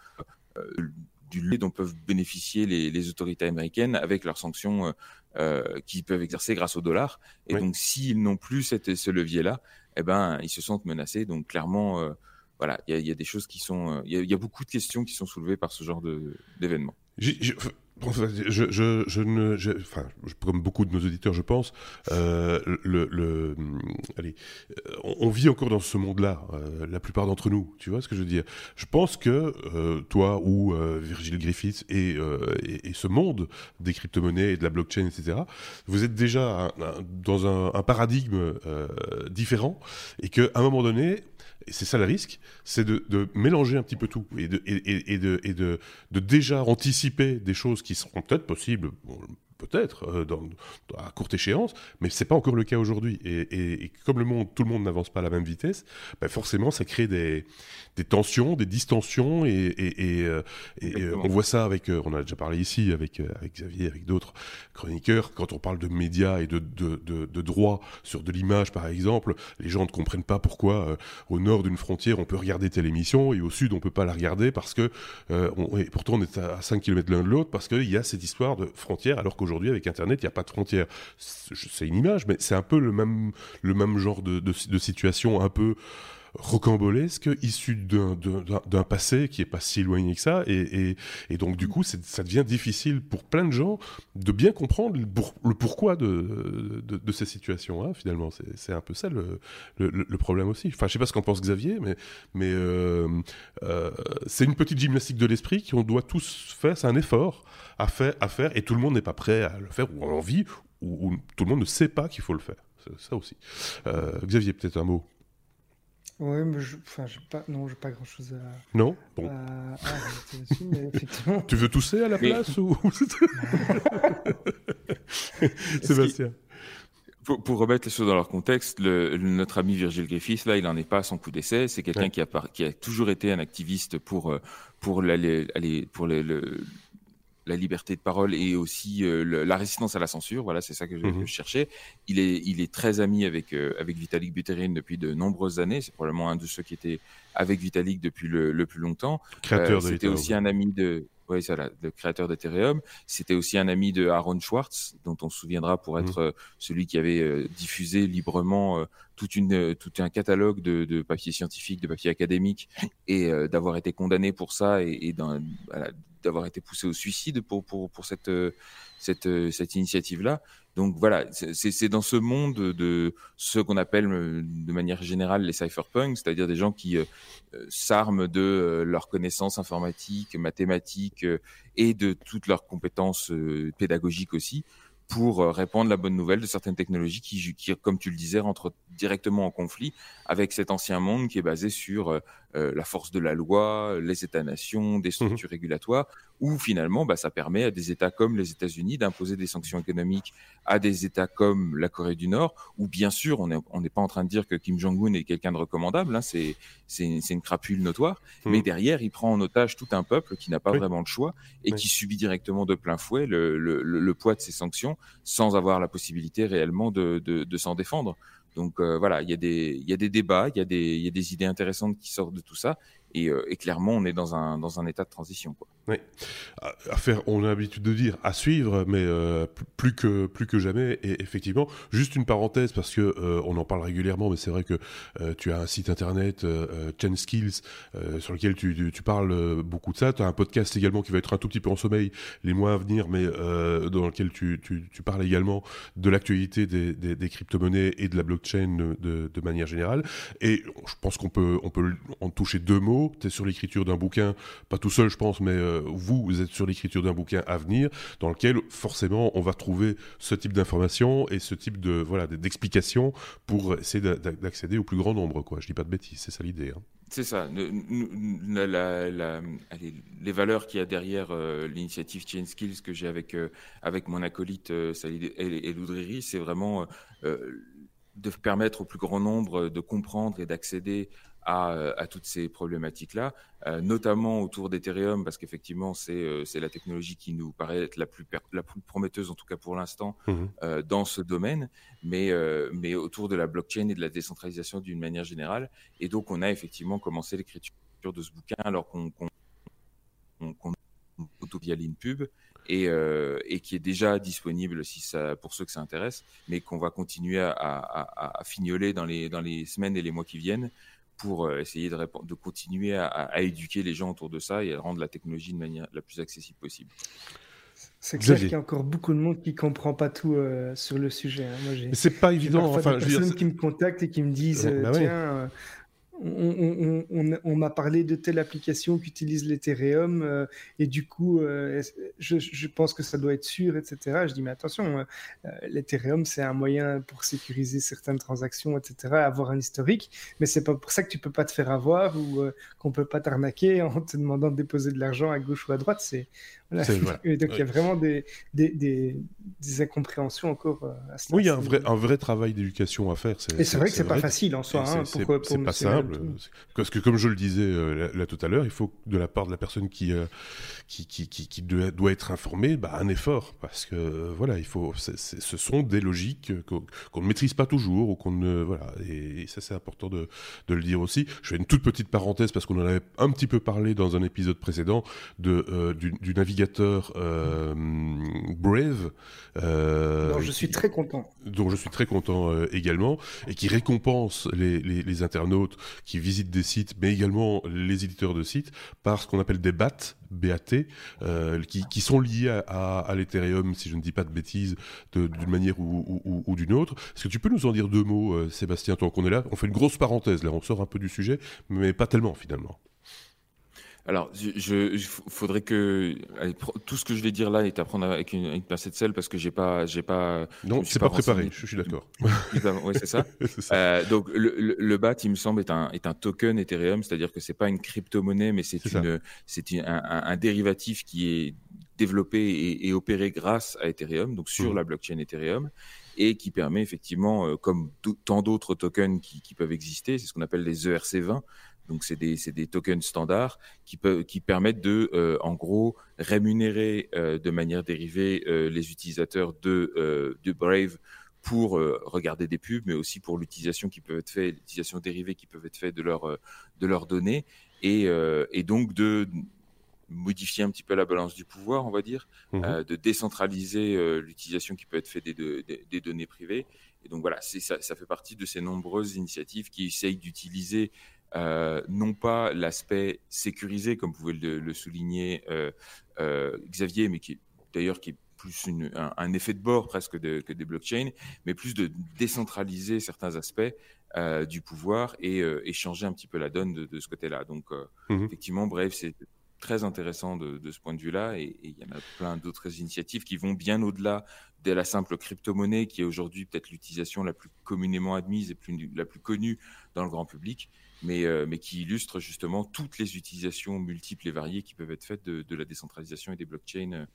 du lieu dont peuvent bénéficier les, autorités américaines avec leurs sanctions qu'ils peuvent exercer grâce au dollar. Et donc, s'ils n'ont plus cette, ce levier-là, eh ben, ils se sentent menacés. Donc, clairement, voilà, il y, a des choses qui sont, il y, a beaucoup de questions qui sont soulevées par ce genre d'événements. Je, je, je, ne, enfin, comme beaucoup de nos auditeurs, je pense, euh, le, le, allez, on, vit encore dans ce monde-là, euh, la plupart d'entre nous. Tu vois ce que je veux dire? Je pense que euh, toi ou euh, Virgil Griffiths et, et, et, ce monde des crypto-monnaies et de la blockchain, etc., vous êtes déjà dans un, un paradigme différent et qu'à un moment donné, et c'est ça le risque, c'est de, de, mélanger un petit peu tout et de, et, et et de, de déjà anticiper des choses qui seront peut-être possibles. Peut-être euh, à courte échéance, mais c'est pas encore le cas aujourd'hui. Et, et, comme le monde, tout le monde n'avance pas à la même vitesse, ben forcément, ça crée des, des tensions, des distensions, et, et euh, euh, on voit ça avec, on a déjà parlé ici avec, avec Xavier, avec d'autres chroniqueurs, quand on parle de médias et de, de, de, de droit sur de l'image, par exemple, les gens ne comprennent pas pourquoi au nord d'une frontière on peut regarder telle émission et au sud on peut pas la regarder parce que, on, et pourtant on est à 5 km l'un de l'autre parce qu'il y a cette histoire de frontière alors qu'aujourd'hui aujourd'hui, avec Internet, il n'y a pas de frontières. C'est une image, mais c'est un peu le même, le même genre de, situation un peu rocambolesque, issu d'un passé qui est pas si éloigné que ça, et, donc du coup, ça devient difficile pour plein de gens de bien comprendre le, pourquoi de, ces situations. Finalement, c'est un peu ça le, problème aussi. Enfin, je sais pas ce qu'en pense Xavier, mais, mais euh, euh, c'est une petite gymnastique de l'esprit qu'on doit tous faire. C'est un effort à faire, à faire, et tout le monde n'est pas prêt à le faire, ou a envie, ou, tout le monde ne sait pas qu'il faut le faire. Ça aussi. Euh, Xavier, peut-être un mot? Oui, mais je, enfin, j'ai pas, non, j'ai pas grand-chose à. Non, bon. tu veux tousser à la place ou Sébastien. Pour, pour, remettre les choses dans leur contexte, le, notre ami Virgil Griffiths, là, il n'en est pas à son coup d'essai. C'est quelqu'un qui, a, qui a toujours été un activiste pour, euh, pour, aller, pour les, le, la liberté de parole et aussi euh, la résistance à la censure. Voilà, c'est ça que je, mhm. cherchais. Il est, il est très ami avec, euh, avec Vitalik Buterin depuis de nombreuses années. C'est probablement un de ceux qui était avec Vitalik depuis le, plus longtemps. Créateur euh, C'était aussi un ami de, c'est le créateur d'Ethereum. C'était aussi un ami de Aaron Schwartz, dont on se souviendra pour mhm. être celui qui avait diffusé librement toute une, tout un catalogue de, de papiers scientifiques, de papiers académiques, et d'avoir été condamné pour ça et, et d'avoir été poussé au suicide pour, pour, pour cette, cette, cette initiative-là. Donc voilà, c'est dans ce monde de ce qu'on appelle de manière générale les cypherpunks, c'est-à-dire des gens qui euh, s'arment de euh, leurs connaissances informatiques, mathématiques euh, et de toutes leurs compétences pédagogiques aussi pour euh, répandre la bonne nouvelle de certaines technologies qui, qui, comme tu le disais, rentrent directement en conflit avec cet ancien monde qui est basé sur euh, euh, la force de la loi, les États-nations, des mmh structures régulatoires, où finalement, bah, ça permet à des États comme les États-Unis d'imposer des sanctions économiques à des États comme la Corée du Nord, où bien sûr, on n'est on pas en train de dire que Kim Jong-un est quelqu'un de recommandable, hein, c'est une crapule notoire, mmh. mais derrière, il prend en otage tout un peuple qui n'a pas vraiment le choix et qui subit directement de plein fouet le, le, le poids de ces sanctions sans avoir la possibilité réellement de, de, de s'en défendre. Donc euh, voilà, il y, a des, y a des débats, il y, a des, y a des idées intéressantes qui sortent de tout ça. Et, euh, et, clairement, on est dans un, dans un état de transition. Quoi. À faire, on a l'habitude de dire à suivre, mais euh, plus, que, plus que jamais. Et effectivement, juste une parenthèse, parce que euh, on en parle régulièrement, mais c'est vrai que tu as un site internet, Chain Skills, sur lequel tu, parles beaucoup de ça. Tu as un podcast également qui va être un tout petit peu en sommeil les mois à venir, mais dans lequel tu, parles également de l'actualité des, des, crypto-monnaies et de la blockchain de, manière générale. Et je pense qu'on peut, on peut en toucher deux mots tu es sur l'écriture d'un bouquin, pas tout seul je pense, mais vous, êtes sur l'écriture d'un bouquin à venir, dans lequel forcément on va trouver ce type d'informations et ce type de voilà d'explications pour essayer d'accéder au plus grand nombre. Quoi. Je dis pas de bêtises, c'est ça l'idée. Hein. C'est ça. les valeurs qu'il y a derrière euh, l'initiative Chain Skills que j'ai avec, euh, avec mon acolyte euh, Salid et, c'est vraiment de permettre au plus grand nombre de comprendre et d'accéder à, à, toutes ces problématiques-là, euh, notamment autour d'Ethereum, parce qu'effectivement, c'est euh, la technologie qui nous paraît être la plus, la plus prometteuse, en tout cas pour l'instant, mmh euh, dans ce domaine, mais, euh, mais autour de la blockchain et de la décentralisation d'une manière générale. Et donc, on a effectivement commencé l'écriture de ce bouquin alors qu'on qu qu via l'InPub et, euh, et, qui est déjà disponible si ça, pour ceux que ça intéresse, mais qu'on va continuer à, à, à, fignoler dans les, dans les semaines et les mois qui viennent pour euh, essayer de, de continuer à, éduquer les gens autour de ça et à rendre la technologie de manière la plus accessible possible. C'est clair qu'il y a encore beaucoup de monde qui comprend pas tout euh, sur le sujet. Hein. c'est pas évident. Enfin, des personnes qui me contactent et qui me disent bah tiens, on, m'a parlé de telle application qui utilise l'Ethereum euh, et du coup, euh, je, pense que ça doit être sûr, etc. Je dis, mais attention, euh, l'Ethereum, c'est un moyen pour sécuriser certaines transactions, etc., avoir un historique, mais c'est pas pour ça que tu peux pas te faire avoir ou qu'on peut pas t'arnaquer en te demandant de déposer de l'argent à gauche ou à droite. C'est donc il y a vraiment des, des, incompréhensions encore à ce Oui, il y a un vrai, un vrai travail d'éducation à faire. Et c'est vrai que c'est pas facile en soi. Hein, c'est pas simple. Parce que comme je le disais euh, là, tout à l'heure, il faut de la part de la personne qui, euh, qui, qui, qui, doit, être informée, bah, un effort. Parce que euh, voilà, il faut, ce sont des logiques qu'on ne maîtrise pas toujours. Ou qu'on ne, voilà, et, ça c'est important de, de, le dire aussi. Je fais une toute petite parenthèse parce qu'on en avait un petit peu parlé dans un épisode précédent de, du, du, navigateur Brave. dont je suis très content. Dont je suis très content également. Et qui récompense les, les, les internautes qui visitent des sites, mais également les éditeurs de sites, par ce qu'on appelle des BAT, BAT, euh, qui, qui, sont liés à, à, l'Ethereum, si je ne dis pas de bêtises, d'une manière ou, ou, ou d'une autre. Est-ce que tu peux nous en dire deux mots, euh, Sébastien, tant qu'on est là? On fait une grosse parenthèse, là, on sort un peu du sujet, mais pas tellement finalement. Alors, je, faudrait que tout ce que je vais dire là est à prendre avec une, une pincée de sel parce que j'ai pas, j'ai pas. Non, c'est pas, préparé. Je, suis d'accord. oui, c'est ça. Euh, donc, le, le, BAT, il me semble, est un, est un token Ethereum, c'est-à-dire que c'est pas une crypto-monnaie, mais c'est une, c'est un, un, dérivatif qui est développé et, opéré grâce à Ethereum, donc sur mmh. la blockchain Ethereum et qui permet effectivement, euh, comme tant d'autres tokens qui, qui, peuvent exister, c'est ce qu'on appelle les ERC20, donc, c'est des, des, tokens standards qui, peuvent, qui permettent de, euh, en gros, rémunérer euh, de manière dérivée euh, les utilisateurs de, de Brave pour regarder des pubs, mais aussi pour l'utilisation qui peut être faite, l'utilisation dérivée qui peut être faite de, leur, de leurs données, et, et, donc de modifier un petit peu la balance du pouvoir, on va dire, mmh de décentraliser l'utilisation qui peut être faite des, des, données privées. Et donc voilà, ça, ça fait partie de ces nombreuses initiatives qui essayent d'utiliser euh, non pas l'aspect sécurisé, comme pouvait le, le souligner euh, euh, Xavier, mais qui d'ailleurs qui est plus une, un, effet de bord presque de, que des blockchains, mais plus de décentraliser certains aspects euh, du pouvoir et, euh, et, changer un petit peu la donne de, de ce côté-là. Donc, mmh effectivement, bref, c'est très intéressant de, de, ce point de vue-là, et, il y en a plein d'autres initiatives qui vont bien au-delà de la simple crypto-monnaie, qui est aujourd'hui peut-être l'utilisation la plus communément admise et plus, la plus connue dans le grand public mais, euh, mais qui illustre justement toutes les utilisations multiples et variées qui peuvent être faites de, la décentralisation et des blockchains euh,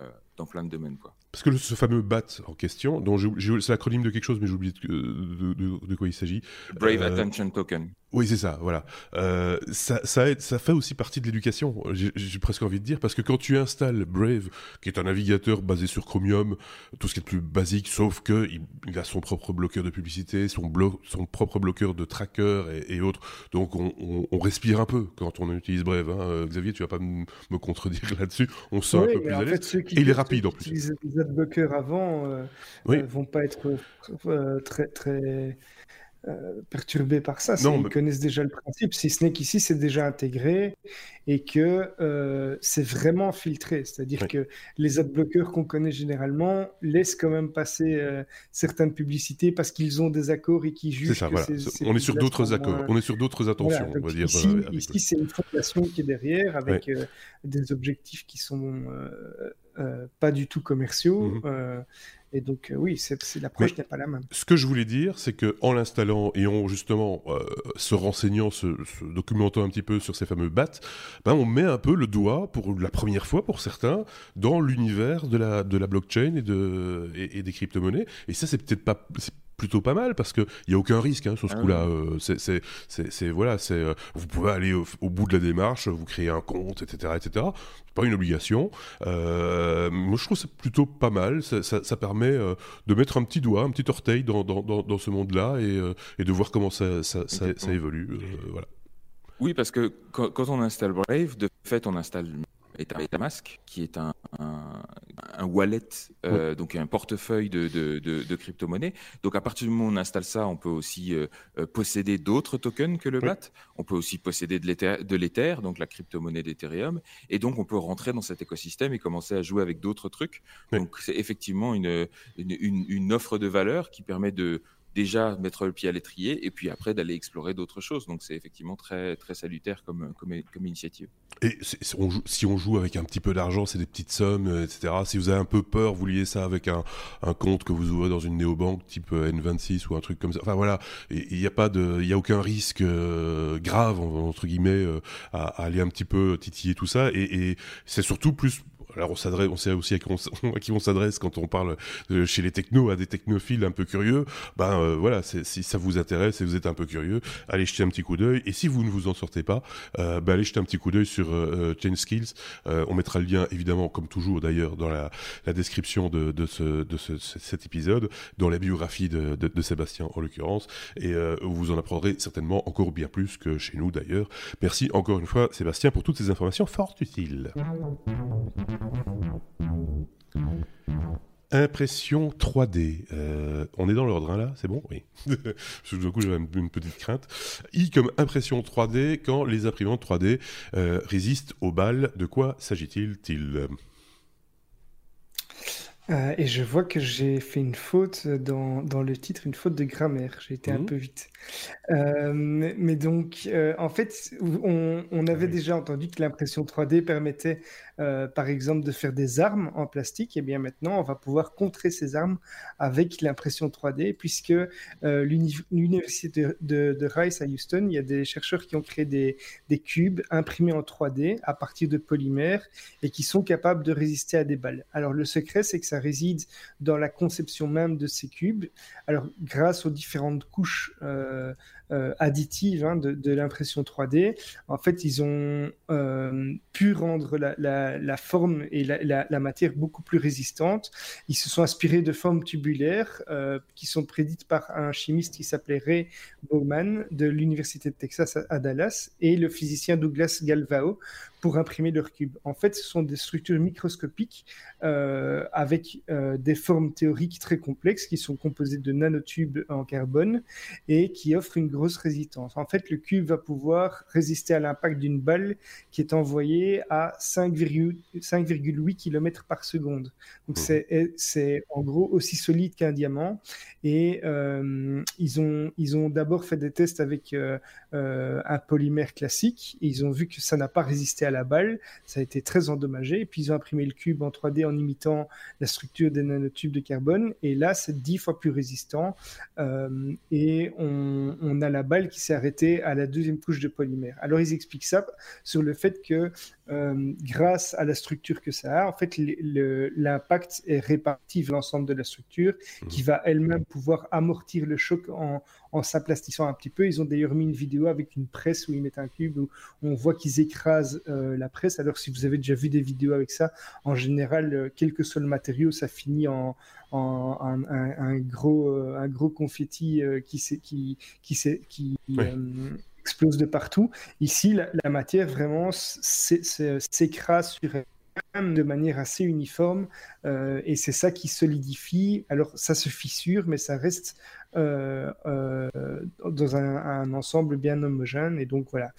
euh, dans plein de domaines. Quoi. Parce que ce fameux BAT en question, dont c'est l'acronyme de quelque chose, mais j'ai oublié de, de, de, quoi il s'agit. Brave Attention Token. Oui, c'est ça, voilà. Euh, ça, ça, aide, ça fait aussi partie de l'éducation, j'ai presque envie de dire, parce que quand tu installes Brave, qui est un navigateur basé sur Chromium, tout ce qui est le plus basique, sauf que il, a son propre bloqueur de publicité, son, son propre bloqueur de tracker et, autres, donc on, on, on, respire un peu quand on utilise Brave. Hein. Euh, Xavier, tu vas pas me contredire là-dessus, on sent un peu plus à l'aise. Et il est rapide en plus. Les adblockers avant euh, euh, vont pas être euh, très très perturbés par ça. Ils connaissent déjà le principe, si ce n'est qu'ici, c'est déjà intégré et que c'est vraiment filtré. C'est-à-dire que les adblockers qu'on connaît généralement laissent quand même passer certaines publicités parce qu'ils ont des accords et qui jugent. que on est sur d'autres accords, on est sur d'autres attentions, on va dire. Ici, c'est une fondation qui est derrière avec des objectifs qui sont pas du tout commerciaux. Mmh et donc, euh, oui, c'est, l'approche n'est pas la même. Ce que je voulais dire, c'est qu'en l'installant et en justement euh, se renseignant, se, documentant un petit peu sur ces fameux BAT, ben, on met un peu le doigt, pour la première fois pour certains, dans l'univers de la, de la blockchain et, de, et, des crypto-monnaies. Et ça, c'est peut-être pas plutôt pas mal parce qu'il n'y a aucun risque hein, sur ce ah coup-là. Euh, c'est, voilà, c'est, euh, vous pouvez aller au, bout de la démarche, vous créez un compte, etc. etc. Pas une obligation. Euh, moi, je trouve c'est plutôt pas mal. Ça, ça, permet de mettre un petit doigt, un petit orteil dans, dans, dans, ce monde-là et, et, de voir comment ça, ça, évolue. voilà. Oui, parce que quand, on installe Brave, de fait, on installe MetaMask, qui est un, un, wallet, euh, donc un portefeuille de, de, de, crypto-monnaie. Donc à partir du moment où on installe ça, on peut aussi euh, euh, posséder d'autres tokens que le BAT. On peut aussi posséder de l'Ether, donc la crypto-monnaie d'Ethereum. Et donc on peut rentrer dans cet écosystème et commencer à jouer avec d'autres trucs. Donc c'est effectivement une, une, une offre de valeur qui permet de déjà mettre le pied à l'étrier et puis après d'aller explorer d'autres choses. Donc c'est effectivement très, très salutaire comme, comme, initiative. Et si on joue avec un petit peu d'argent, c'est des petites sommes, euh, etc. Si vous avez un peu peur, vous liez ça avec un, un compte que vous ouvrez dans une néobanque type euh, N26 ou un truc comme ça. Enfin voilà, il n'y a pas de, y a aucun risque euh, grave entre guillemets à, aller un petit peu titiller tout ça. Et c'est surtout plus alors on s'adresse, on sait aussi à qui on, s'adresse quand on parle chez les technos, à des technophiles un peu curieux. Ben euh, voilà, si ça vous intéresse et vous êtes un peu curieux, allez jeter un petit coup d'œil. Et si vous ne vous en sortez pas, euh, ben allez jeter un petit coup d'œil sur euh, Chain Skills. on mettra le lien évidemment, comme toujours d'ailleurs, dans la, description de, ce, de cet épisode, dans la biographie de, de Sébastien en l'occurrence, et vous en apprendrez certainement encore bien plus que chez nous d'ailleurs. Merci encore une fois Sébastien pour toutes ces informations fort utiles. Impression 3D. Euh, on est dans l'ordre hein, là, c'est bon? Oui. du coup, j'avais une, petite crainte. I comme impression 3D quand les imprimantes 3D euh, résistent aux balles. De quoi s'agit-il -il euh, et je vois que j'ai fait une faute dans, dans, le titre, une faute de grammaire. J'ai été un mmh. peu vite. Euh, mais donc, euh, en fait, on, on avait déjà entendu que l'impression 3D permettait, par exemple, de faire des armes en plastique. Et bien maintenant, on va pouvoir contrer ces armes avec l'impression 3D, puisque l'université de, de, Rice à Houston, il y a des chercheurs qui ont créé des, des cubes imprimés en 3D à partir de polymères et qui sont capables de résister à des balles. Alors, le secret, c'est que réside dans la conception même de ces cubes. Alors, grâce aux différentes couches euh, euh, additives hein, de, l'impression 3D, en fait, ils ont euh, pu rendre la, forme et la, matière beaucoup plus résistante. Ils se sont inspirés de formes tubulaires qui sont prédites par un chimiste qui s'appelait Ray Bowman de l'Université de Texas à Dallas et le physicien Douglas Galvao pour imprimer leurs cubes. En fait, ce sont des structures microscopiques euh, avec euh, des formes théoriques très complexes qui sont composées de nanotubes en carbone et qui offrent une résistance. En fait, le cube va pouvoir résister à l'impact d'une balle qui est envoyée à 5,8 km par seconde. Donc, mmh. c'est en gros aussi solide qu'un diamant. Et euh, ils ont, ils ont d'abord fait des tests avec un polymère classique. Et ils ont vu que ça n'a pas résisté à la balle. Ça a été très endommagé. Et puis ils ont imprimé le cube en 3D en imitant la structure des nanotubes de carbone. Et là, c'est dix fois plus résistant. Euh, et on, a la balle qui s'est arrêtée à la deuxième couche de polymère. Alors ils expliquent ça sur le fait que euh, grâce à la structure que ça a, en fait, l'impact est réparti vers l'ensemble de la structure qui mmh. va elle-même pouvoir amortir le choc en, en s'aplastissant un petit peu. Ils ont d'ailleurs mis une vidéo avec une presse où ils mettent un cube où on voit qu'ils écrasent euh, la presse. Alors si vous avez déjà vu des vidéos avec ça, en général, euh, quel que soit le matériau, ça finit en, un, gros, euh, un gros confetti qui, qui, qui, qui explose de partout. Ici, la, matière vraiment s'écrase sur elle de manière assez uniforme et c'est ça qui solidifie. Alors ça se fissure, mais ça reste euh, euh, dans un, ensemble bien homogène. Et donc voilà,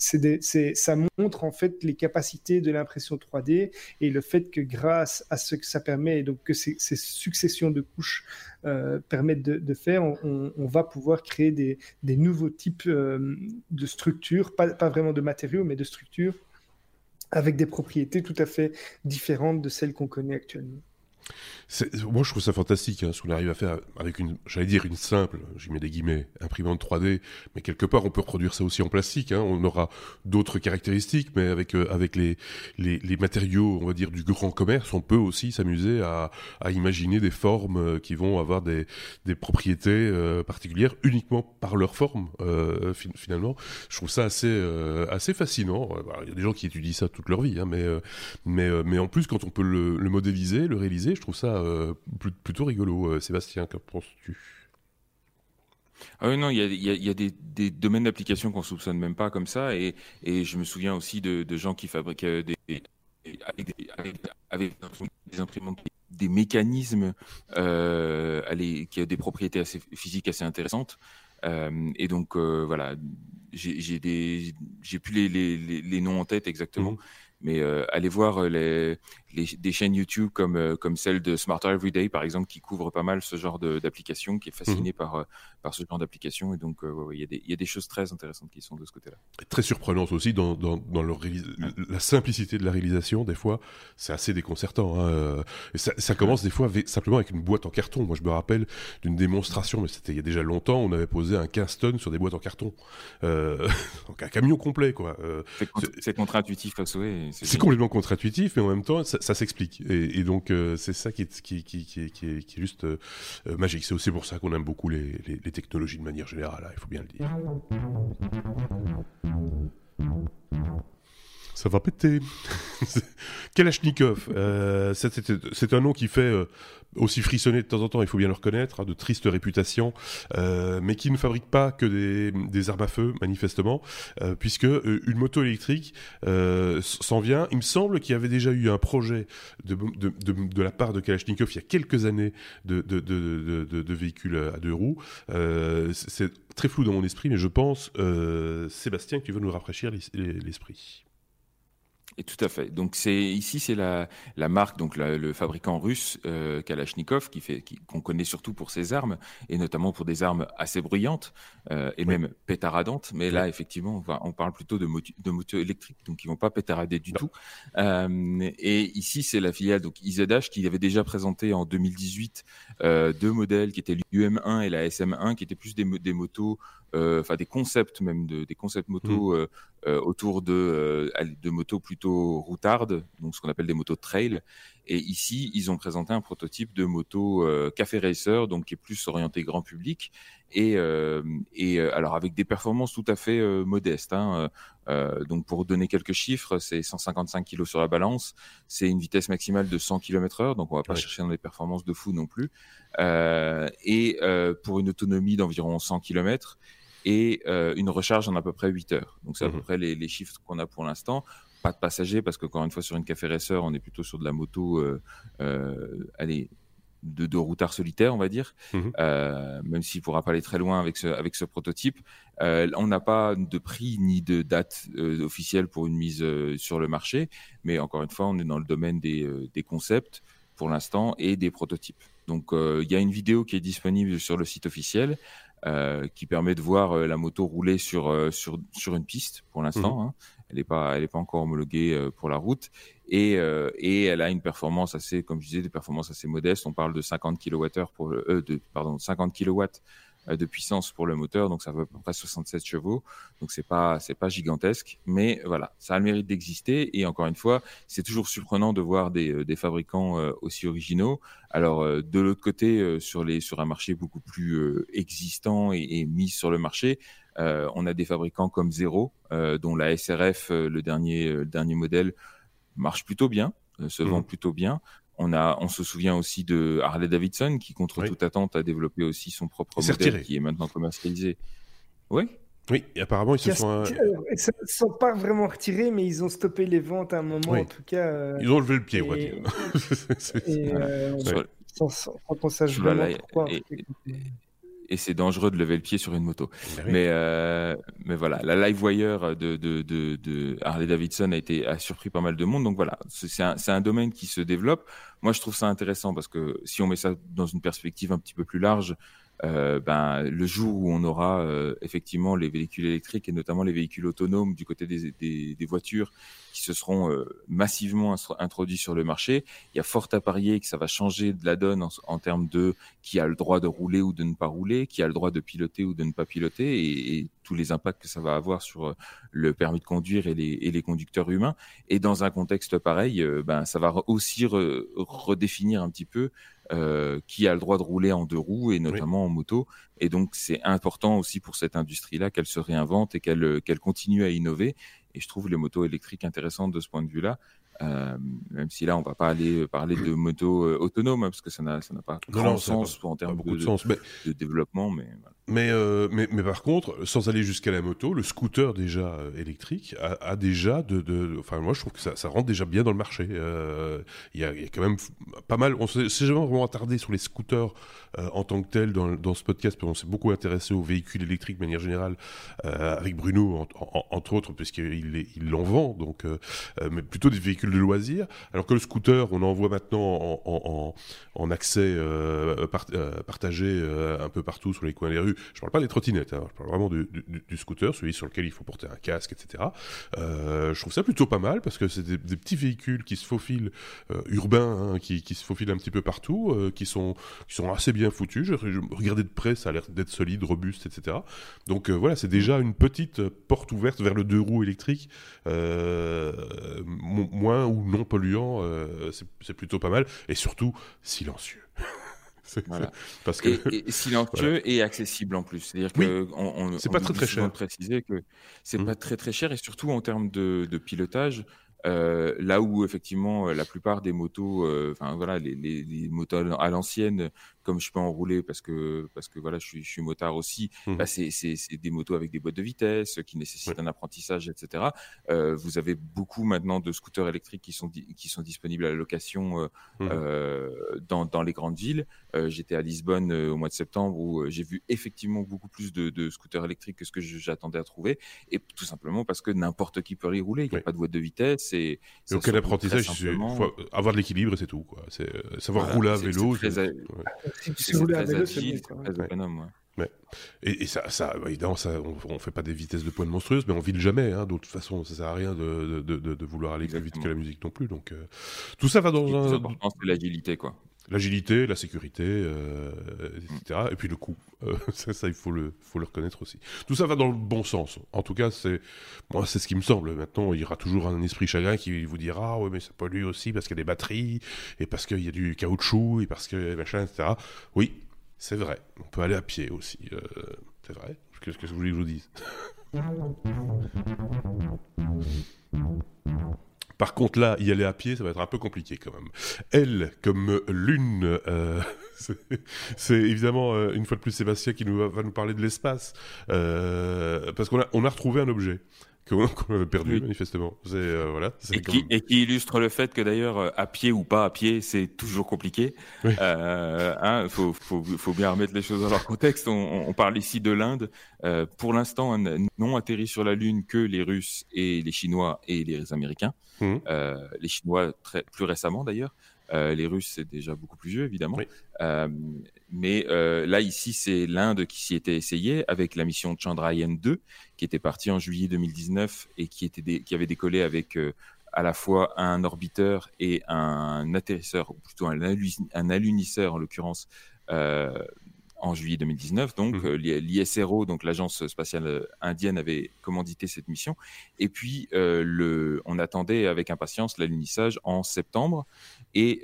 ça montre en fait les capacités de l'impression 3D et le fait que grâce à ce que ça permet, donc que ces, successions de couches euh, permettent de, faire, on, va pouvoir créer des, nouveaux types de structures, pas vraiment de matériaux, mais de structures avec des propriétés tout à fait différentes de celles qu'on connaît actuellement. Moi, je trouve ça fantastique, hein, ce qu'on arrive à faire avec une, j'allais dire une simple, j'y mets des guillemets, imprimante 3D, mais quelque part, on peut reproduire ça aussi en plastique. Hein. On aura d'autres caractéristiques, mais avec euh, avec les, les, les matériaux, on va dire du grand commerce, on peut aussi s'amuser à, à imaginer des formes euh, qui vont avoir des, des propriétés euh, particulières uniquement par leur forme. finalement, je trouve ça assez assez fascinant. Il y a des gens qui étudient ça toute leur vie, hein, mais mais mais en plus, quand on peut le, le modéliser, le réaliser, je trouve ça euh, plutôt rigolo. Euh, Sébastien, que penses-tu? Ah oui, non, il y a, des, domaines d'application qu'on soupçonne même pas comme ça, et, je me souviens aussi de, gens qui fabriquaient des, avec, des imprimantes, des mécanismes euh, qui ont des propriétés assez physiques assez intéressantes. et donc voilà, j'ai plus les, les, noms en tête exactement, mmh. mais allez voir les, des chaînes YouTube comme, euh, comme celle de Smarter Everyday, par exemple, qui couvre pas mal ce genre d'application, qui est fasciné mhm. par, euh, par ce genre d'application. Et donc, euh, il y, y, a des choses très intéressantes qui sont de ce côté-là. Très surprenantes aussi dans, dans, dans la simplicité de la réalisation. Des fois, c'est assez déconcertant. Hein. ça, ça, commence des fois simplement avec une boîte en carton. Moi, je me rappelle d'une démonstration, mais c'était il y a déjà longtemps, on avait posé un 15 tonnes sur des boîtes en carton. donc un camion complet, quoi. c'est contre-intuitif à souhait. C'est complètement contre-intuitif, mais en même temps, ça, ça s'explique. Et, donc, euh, c'est ça qui est, qui, qui, qui, qui est, juste euh, magique. C'est aussi pour ça qu'on aime beaucoup les, les, technologies de manière générale, hein, il faut bien le dire. Ça va péter. Kalachnikov, euh, c'est un nom qui fait euh, aussi frissonner de temps en temps, il faut bien le reconnaître, hein, de triste réputation, euh, mais qui ne fabrique pas que des, armes à feu, manifestement, puisque une moto électrique s'en vient. Il me semble qu'il y avait déjà eu un projet de, la part de Kalachnikov il y a quelques années de, de véhicules à deux roues. c'est très flou dans mon esprit, mais je pense, Sébastien, que tu veux nous rafraîchir l'esprit. Et tout à fait. Donc c'est ici c'est la, la marque donc le fabricant russe euh, Kalachnikov qui fait qu'on connaît surtout pour ses armes et notamment pour des armes assez bruyantes euh, et même pétaradantes. Mais là effectivement on, va, on parle plutôt de motos de moto électriques donc qui vont pas pétarader du tout. Euh, et ici c'est la filiale donc IZH qui avait déjà présenté en 2018 euh, deux modèles qui étaient l'UM1 et la SM1 qui étaient plus des, des motos euh, enfin des concepts même de, des concepts motos mmh. euh, autour de, de motos plutôt routardes, donc ce qu'on appelle des motos trail. Et ici, ils ont présenté un prototype de moto café racer, donc qui est plus orienté grand public et, et alors avec des performances tout à fait modestes. Hein, donc pour donner quelques chiffres, c'est 155 kg sur la balance, c'est une vitesse maximale de 100 km/h, donc on va pas chercher dans des performances de fou non plus, et pour une autonomie d'environ 100 km et euh, une recharge en à peu près 8 heures. Donc c'est à peu mhm. près les, les chiffres qu'on a pour l'instant. Pas de passagers parce qu'encore une fois sur une café racer, on est plutôt sur de la moto, euh, euh, allez, de, de routard solitaire, on va dire, euh, même s'il pourra pas aller très loin avec ce, avec ce prototype. Euh, on n'a pas de prix ni de date euh, officielle pour une mise sur le marché, mais encore une fois, on est dans le domaine des, des concepts pour l'instant et des prototypes. Donc il y a une vidéo qui est disponible sur le site officiel euh, qui permet de voir euh, la moto rouler sur, euh, sur, sur une piste pour l'instant. Mhm. Hein. Elle n'est pas, elle est pas encore homologuée pour la route et, et elle a une performance assez, comme je disais, des performances assez modestes. On parle de 50 kWh pour le, de, pardon, 50 kW euh, de puissance pour le moteur, donc ça fait à peu près 67 chevaux. Donc c'est pas c'est pas gigantesque, mais voilà, ça a le mérite d'exister. Et encore une fois, c'est toujours surprenant de voir des, euh, des fabricants euh, aussi originaux. Alors de l'autre côté, sur les sur un marché beaucoup plus existant et, et, mis sur le marché, on a des fabricants comme Zero, dont la SRF, le dernier le dernier modèle, marche plutôt bien, se vend mmh. plutôt bien. On, a, on se souvient aussi de Harley Davidson qui, contre toute attente, a développé aussi son propre modèle qui est maintenant commercialisé. Oui, Oui, et apparemment, ils se sont. Ils se sont pas vraiment retirés, mais ils ont stoppé les ventes à un moment, en tout cas. Euh, ils ont levé le pied, on va dire. et, euh, quand on sache vraiment pourquoi. Et, c'est dangereux de lever le pied sur une moto. Ben mais, euh, mais voilà, la Livewire de, de, de, de, Harley Davidson a, été, a surpris pas mal de monde. Donc voilà, c'est un, un, domaine qui se développe. Moi, je trouve ça intéressant parce que si on met ça dans une perspective un petit peu plus large, euh, ben, le jour où on aura euh, effectivement les véhicules électriques et notamment les véhicules autonomes du côté des, des, des voitures qui se seront euh, massivement introduits sur le marché, il y a fort à parier que ça va changer de la donne en, en, termes de qui a le droit de rouler ou de ne pas rouler, qui a le droit de piloter ou de ne pas piloter et, et tous les impacts que ça va avoir sur le permis de conduire et les, et les conducteurs humains. Et dans un contexte pareil, ben, ça va aussi redéfinir un petit peu euh, qui a le droit de rouler en deux roues et notamment en moto. Et donc c'est important aussi pour cette industrie-là qu'elle se réinvente et qu'elle qu'elle continue à innover. Et je trouve les motos électriques intéressantes de ce point de vue-là. Euh, même si là, on va pas aller parler de moto euh, autonome, hein, parce que ça n'a pas grand sens en termes de, de, développement. Mais, mais, euh, mais, mais, par contre, sans aller jusqu'à la moto, le scooter déjà électrique a, déjà de, de, Enfin, moi, je trouve que ça, ça rentre déjà bien dans le marché. Il y, a, quand même pas mal. On s'est jamais vraiment attardé sur les scooters en tant que tels dans, dans ce podcast, parce qu'on s'est beaucoup intéressé aux véhicules électriques de manière générale, avec Bruno, entre autres, puisqu'il il l'en vend, donc, mais plutôt des véhicules de loisirs, alors que le scooter, on en voit maintenant en, accès euh, euh, partagé euh, un peu partout sur les coins des rues. Je parle pas des trottinettes, hein, je parle vraiment du, scooter, celui sur lequel il faut porter un casque, etc. je trouve ça plutôt pas mal parce que c'est des, petits véhicules qui se faufilent urbains, hein, qui, se faufilent un petit peu partout, qui sont qui sont assez bien foutus. Je, regardais de près, ça a l'air d'être solide, robuste, etc. Donc voilà, c'est déjà une petite porte ouverte vers le deux roues électrique. moins ou non polluant, euh, c'est plutôt pas mal. Et surtout, silencieux. Parce que et, silencieux et accessible en plus. C'est-à-dire que on, c'est pas très très cher. Préciser que c'est mmh. pas très très cher et surtout en termes de, de pilotage, euh, là où effectivement la plupart des motos, euh, enfin voilà, les, les, les, motos à l'ancienne comme je peux en rouler parce que parce que voilà, je suis, je suis motard aussi. Mmh. Bah, c'est des motos avec des boîtes de vitesse qui nécessitent un apprentissage, etc. Euh, vous avez beaucoup maintenant de scooters électriques qui sont qui sont disponibles à la location euh, mmh. euh, dans, dans les grandes villes. Euh, j'étais à Lisbonne au mois de septembre où j'ai vu effectivement beaucoup plus de, de scooters électriques que ce que j'attendais à trouver, et tout simplement parce que n'importe qui peut y rouler. Il n'y a pas de boîte de vitesse et, donc l'apprentissage, il faut avoir de l'équilibre, c'est tout. Quoi. C'est savoir rouler à vélo. Très, c'est très Ouais. Et, et, ça, ça, évidemment, ça, on, ne fait pas des vitesses de pointe monstrueuses, mais on vile jamais. Hein, de toute façon, ça sert à rien de, de, de, vouloir aller plus vite que la musique non plus. Donc, euh, tout ça va dans un. c'est l'agilité, quoi. L'agilité, la sécurité, euh, etc. Et puis le coût. Euh, ça, il faut le, faut le reconnaître aussi. Tout ça va dans le bon sens. En tout cas, c'est moi, c'est ce qui me semble. Maintenant, il y aura toujours un esprit chagrin qui vous dira, ah ouais, mais ça pollue aussi parce qu'il y a des batteries et parce qu'il y a du caoutchouc et parce que machin, etc. Oui, c'est vrai. On peut aller à pied aussi. Euh, c'est vrai. Qu'est-ce que vous voulez que je vous dise? Par contre, là, y aller à pied, ça va être un peu compliqué quand même. Elle, comme lune, euh, c'est évidemment, euh, une fois de plus, Sébastien qui va, nous parler de l'espace. Euh, parce qu'on a, on a retrouvé un objet qu'on avait perdu manifestement. Euh, voilà, et, qui, et, qui, illustre le fait que d'ailleurs euh, à pied ou pas à pied, c'est toujours compliqué. Il euh, hein, faut, faut, faut, bien remettre les choses dans leur contexte. On, on parle ici de l'Inde. Euh, pour l'instant, n'ont atterri sur la Lune que les Russes et les Chinois et les Américains. Mmh. les Chinois très, plus récemment d'ailleurs. Euh, les Russes, c'est déjà beaucoup plus vieux, évidemment. Euh, mais euh, là, ici, c'est l'Inde qui s'y était essayé avec la mission Chandrayaan 2, qui était partie en juillet 2019 et qui, était qui avait décollé avec à la fois un orbiteur et un atterrisseur, ou plutôt un, un alunisseur en l'occurrence, en juillet 2019. Donc, mmh. euh, l'ISRO, donc l'agence spatiale euh, indienne, avait commandité cette mission. Et puis, euh, le, on attendait avec impatience l'alunissage en septembre. Et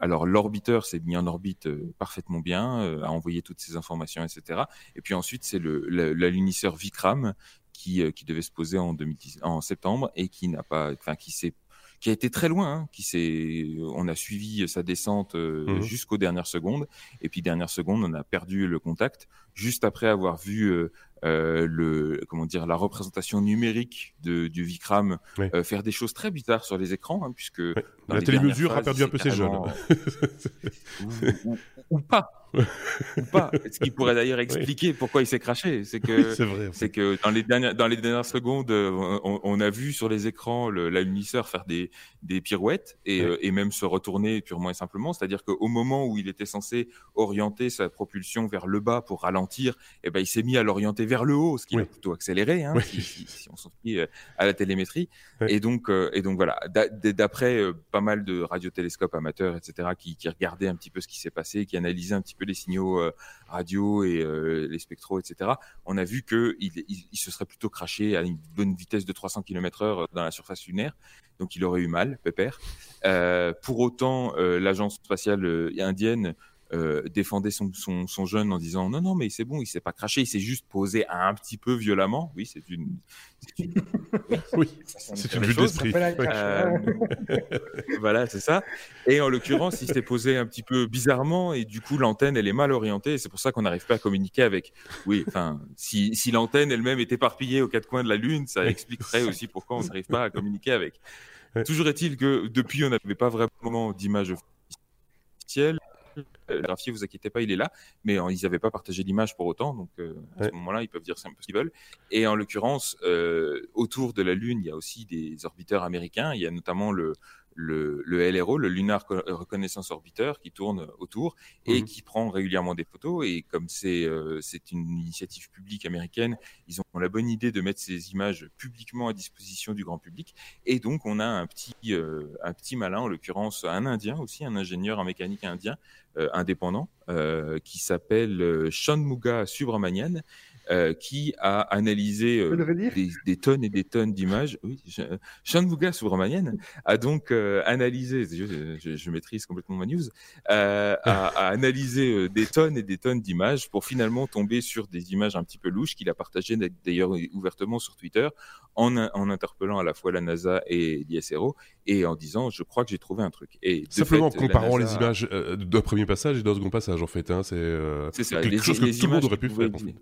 alors, l'orbiteur s'est mis en orbite parfaitement bien, a envoyé toutes ces informations, etc. Et puis ensuite, c'est l'alunisseur Vikram qui, qui devait se poser en, 2010, en septembre et qui n'a pas, enfin, qui s'est qui a été très loin, hein, qui s'est, on a suivi sa descente euh, mmh jusqu'aux dernières secondes, et puis dernière seconde, on a perdu le contact. Juste après avoir vu euh, le comment dire la représentation numérique de, du Vikram faire des choses très bizarres sur les écrans, hein, puisque la télémesure a perdu un peu ses jeunes. ou, pas. Ou pas. Ce qui pourrait d'ailleurs expliquer pourquoi il s'est craché. C'est que, c'est que dans les dernières, dans les dernières secondes, on, a vu sur les écrans l'alunisseur faire des, des pirouettes et, et, même se retourner purement et simplement. C'est-à-dire qu'au moment où il était censé orienter sa propulsion vers le bas pour ralentir, eh ben, il s'est mis à l'orienter vers le haut, ce qui a plutôt accéléré, hein, si, on s'en fie euh, à la télémétrie. Et donc, euh, et donc voilà, d'après euh, pas mal de radiotélescopes amateurs, etc., qui, qui, regardaient un petit peu ce qui s'est passé, qui analysaient un petit peu les signaux radio et les spectros, etc., on a vu qu'il il, se serait plutôt craché à une bonne vitesse de 300 km/h dans la surface lunaire donc il aurait eu mal, pépère. Euh, pour autant, euh, l'agence spatiale euh, défendait son, son, jeune en disant non, non, mais c'est bon, il s'est pas craché, il s'est juste posé un petit peu violemment. Oui, c'est une. oui, c'est une vue d'esprit. voilà, c'est ça. Et en l'occurrence, il s'est posé un petit peu bizarrement et du coup, l'antenne, elle est mal orientée. C'est pour ça qu'on n'arrive pas à communiquer avec. Oui, enfin, si, si l'antenne elle-même est éparpillée aux quatre coins de la Lune, ça expliquerait aussi pourquoi on n'arrive pas à communiquer avec. Toujours est-il que depuis, on n'avait pas vraiment d'image officielle. Euh, le graphier, vous inquiétez pas, il est là, mais euh, ils n'avaient pas partagé l'image pour autant, donc euh, à ce moment-là, ils peuvent dire un peu ce qu'ils veulent. Et en l'occurrence, autour de la Lune, il y a aussi des orbiteurs américains. Il y a notamment le, le, LRO, le Lunar Reconnaissance Orbiter, qui tourne autour et mhm. qui prend régulièrement des photos. Et comme c'est euh, c'est une initiative publique américaine, ils ont la bonne idée de mettre ces images publiquement à disposition du grand public. Et donc, on a un petit, euh, un petit malin, en l'occurrence un Indien aussi, un ingénieur en mécanique indien euh, indépendant, qui s'appelle Shanmuga Subramanian euh, qui a analysé euh, des, tonnes et des tonnes d'images. Oui, Shanmuga Subramanian a donc euh, analysé, je, maîtrise complètement ma news, a, a, analysé des tonnes et des tonnes d'images pour finalement tomber sur des images un petit peu louches qu'il a partagées d'ailleurs ouvertement sur Twitter en, en, interpellant à la fois la NASA et l'ISRO et en disant je crois que j'ai trouvé un truc. Et Simplement en comparant les images d'un premier passage et d'un second passage en fait. Hein, c'est quelque les, chose que tout le monde aurait pu faire. En fait.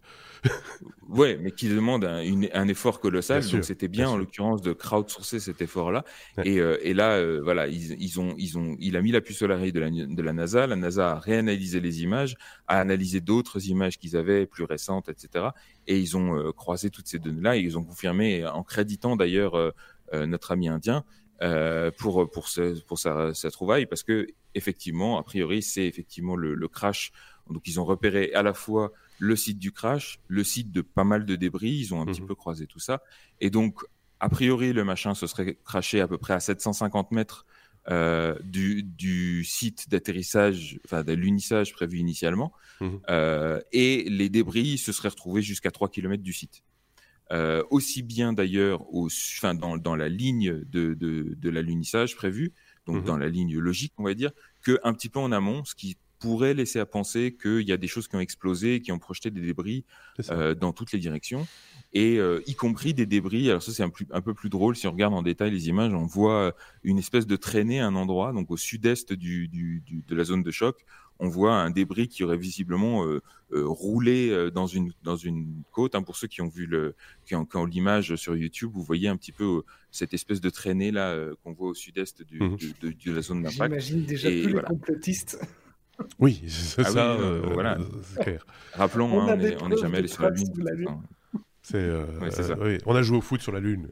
ouais, mais qui demande un, un effort colossal. donc c'était bien, en l'occurrence de crowdsourcer cet effort-là. Et, euh, et, là, euh, voilà, ils, ils, ont, ils ont, il a mis la puce à l'oreille de la, de la NASA. La NASA a réanalysé les images, a analysé d'autres images qu'ils avaient plus récentes, etc. Et ils ont euh, croisé toutes ces données-là. Et ils ont confirmé, en créditant d'ailleurs notre ami indien, pour pour, ce, pour sa, sa, trouvaille parce que effectivement a priori c'est effectivement le, le, crash donc ils ont repéré à la fois le site du crash, le site de pas mal de débris. Ils ont un petit mhm. peu croisé tout ça. Et donc, a priori, le machin se serait crashé à peu près à 750 mètres euh, du, site d'atterrissage, enfin de l'unissage prévu initialement. Mhm. Euh, et les débris se seraient retrouvés jusqu'à 3 km du site. Euh, aussi bien d'ailleurs dans, dans, la ligne de, de, de l'alunissage prévu, donc mhm. dans la ligne logique, on va dire, qu'un petit peu en amont, ce qui pourrait laisser à penser qu'il y a des choses qui ont explosé, qui ont projeté des débris euh, dans toutes les directions, et euh, y compris des débris. Alors ça, c'est un, un, peu plus drôle si on regarde en détail les images. On voit une espèce de traînée à un endroit, donc au sud-est du, du, du, de la zone de choc. On voit un débris qui aurait visiblement euh, euh roulé euh, dans une dans une côte. Hein, pour ceux qui ont vu le qui ont, qui ont l'image sur YouTube, vous voyez un petit peu cette espèce de traînée là qu'on voit au sud-est du, mmh de, de, la zone d'impact. J'imagine déjà tous les complotistes. Oui, c'est ah ça. Euh, euh, voilà. Rappelons, on hein, n'est jamais allé sur la Lune. C'est, euh, oui, on a joué au foot sur la Lune.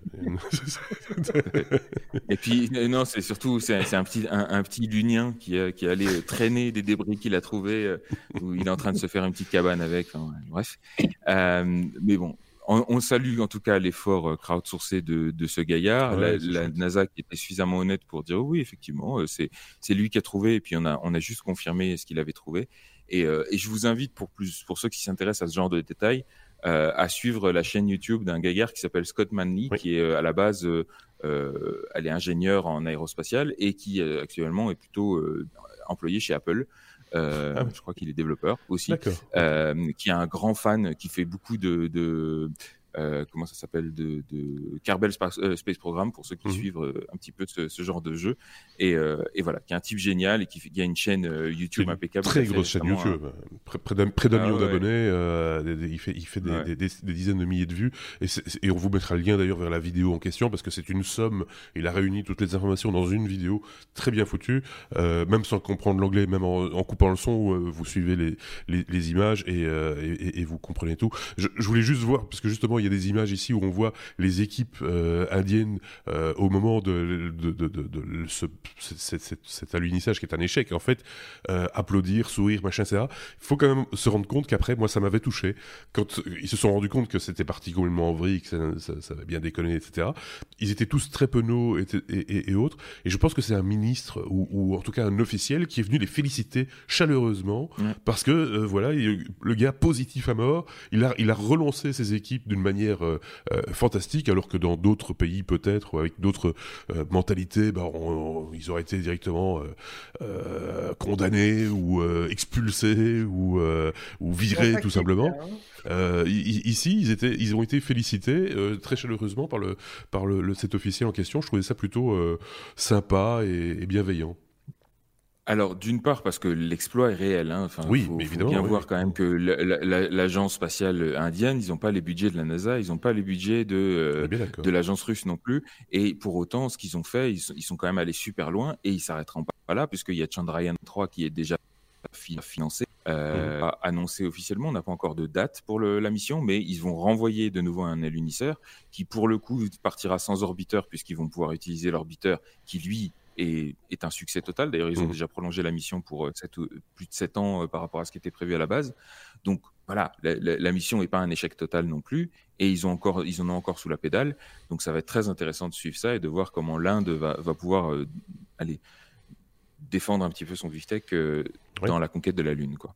et puis, non, c'est surtout c'est, un, petit, un, petit lunien qui, qui allait traîner des débris qu'il a trouvés, où il est en train de se faire une petite cabane avec. bref. mais bon, on, salue en tout cas l'effort euh, crowdsourcé de, de ce gaillard. la, NASA qui était suffisamment honnête pour dire oui, effectivement, euh, c'est c'est lui qui a trouvé et puis on a on a juste confirmé ce qu'il avait trouvé. Et, euh, et, je vous invite pour plus pour ceux qui s'intéressent à ce genre de détails euh, à suivre la chaîne YouTube d'un gaillard qui s'appelle Scott Manley, qui est à la base euh, elle est ingénieure en aérospatial et qui actuellement est plutôt employé chez Apple. Euh, ah je crois qu'il est développeur aussi, euh, qui est un grand fan, qui fait beaucoup de, de comment ça s'appelle de, de Kerbal Space, Program pour ceux qui mmh. suivent un petit peu ce, ce, genre de jeu. Et, et, voilà, qui est un type génial et qui, qui a une chaîne YouTube impeccable. Très grosse chaîne YouTube, près d'un ah million d'abonnés. il fait, il fait des, des, dizaines de milliers de vues. Et, et on vous mettra le lien d'ailleurs vers la vidéo en question parce que c'est une somme. Il a réuni toutes les informations dans une vidéo très bien foutue, même sans comprendre l'anglais, même en, coupant le son, vous suivez les, les, les images et, et, et, vous comprenez tout. Je, je, voulais juste voir, parce que justement, il y a des images ici où on voit les équipes euh, indiennes euh, au moment de, de, de, de ce, cet, cet, cet, alunissage qui est un échec, en fait, euh, applaudir, sourire, machin, etc. Il faut quand même se rendre compte qu'après, moi, ça m'avait touché. Quand ils se sont rendus compte que c'était parti complètement en vrille, que ça, ça, ça, avait bien déconné, etc., ils étaient tous très penauds et, et, et autres. Et je pense que c'est un ministre, ou, ou, en tout cas un officiel, qui est venu les féliciter chaleureusement, parce que, voilà, le gars positif à mort, il a, il a relancé ses équipes d'une manière euh, euh, fantastique, alors que dans d'autres pays, peut-être, ou avec d'autres euh, mentalités, bah, ils auraient été directement condamnés ou expulsés ou, ou virés, tout simplement. ici, ils, étaient, ils ont été félicités très chaleureusement par, le, par le, cet officiel en question. Je trouvais ça plutôt sympa et bienveillant. Alors, d'une part, parce que l'exploit est réel. Hein. Enfin, oui, faut, évidemment. Faut bien voir quand même que l'agence spatiale indienne, ils n'ont pas les budgets de la NASA, ils n'ont pas les budgets de, euh, de l'agence russe non plus. Et pour autant, ce qu'ils ont fait, ils, ils, sont quand même allés super loin et ils s'arrêteront pas là, puisqu'il y a Chandrayaan 3 qui est déjà financé, euh, mmh. annoncé officiellement. On n'a pas encore de date pour le, la mission, mais ils vont renvoyer de nouveau un alunisseur qui, pour le coup, partira sans orbiteur, puisqu'ils vont pouvoir utiliser l'orbiteur qui, lui, est, un succès total. D'ailleurs, ils ont mmh. déjà prolongé la mission pour euh, plus de 7 ans euh, par rapport à ce qui était prévu à la base. Donc voilà, la, mission n'est pas un échec total non plus, et ils, ont encore, ils en ont encore sous la pédale. Donc ça va être très intéressant de suivre ça et de voir comment l'Inde va, va, pouvoir euh, aller défendre un petit peu son VIFTEC dans la conquête de la Lune. Quoi.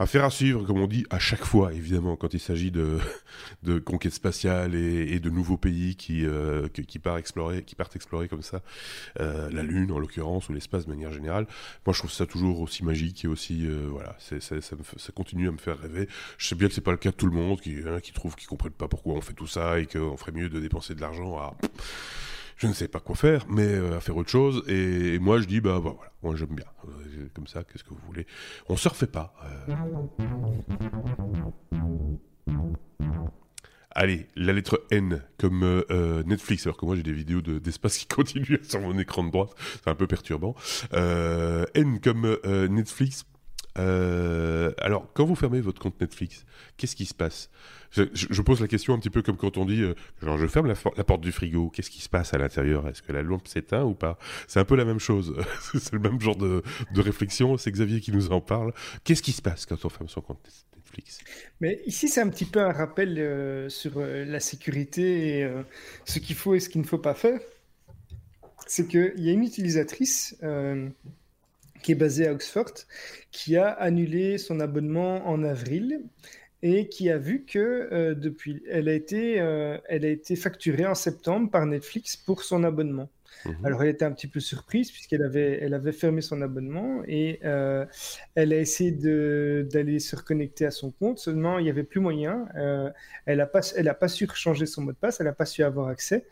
Affaire à suivre, comme on dit, à chaque fois, évidemment, quand il s'agit de, de conquête spatiale et, de nouveaux pays qui, euh, qui, partent explorer, qui explorer comme ça euh, la Lune, en l'occurrence, ou l'espace de manière générale. Moi, je trouve ça toujours aussi magique et aussi, euh, voilà, ça, continue à me faire rêver. Je sais bien que c'est pas le cas de tout le monde qui, hein, qui trouve, qui comprennent pas pourquoi on fait tout ça et qu'on ferait mieux de dépenser de l'argent à je ne sais pas quoi faire, mais euh, à faire autre chose. Et, moi, je dis, bah, bah voilà, moi j'aime bien. Euh, comme ça, qu'est-ce que vous voulez On se refait pas. Euh. Allez, la lettre N comme Netflix, alors que moi j'ai des vidéos d'espace qui continuent sur mon écran de droite, c'est un peu perturbant. N comme Netflix. Alors, quand vous fermez votre compte Netflix, qu'est-ce qui se passe? Je, pose la question un petit peu comme quand on dit, euh, genre je ferme la, porte du frigo, qu'est-ce qui se passe à l'intérieur? Est-ce que la lampe s'éteint ou pas? C'est un peu la même chose. c'est le même genre de, réflexion. C'est Xavier qui nous en parle. Qu'est-ce qui se passe quand on ferme son compte Netflix? Mais ici, c'est un petit peu un rappel euh, sur euh, la sécurité et ce qu'il faut et ce qu'il ne faut pas faire. C'est qu'il y a une utilisatrice qui est basée à Oxford, qui a annulé son abonnement en avril et qui a vu que euh, depuis, elle a, été, euh, elle a été facturée en septembre par Netflix pour son abonnement. Mhm. Alors, elle était un petit peu surprise puisqu'elle avait, elle avait fermé son abonnement et euh, elle a essayé d'aller se reconnecter à son compte. Seulement, il n'y avait plus moyen. elle n'a pas, elle a pas su changer son mot de passe. Elle n'a pas su avoir accès.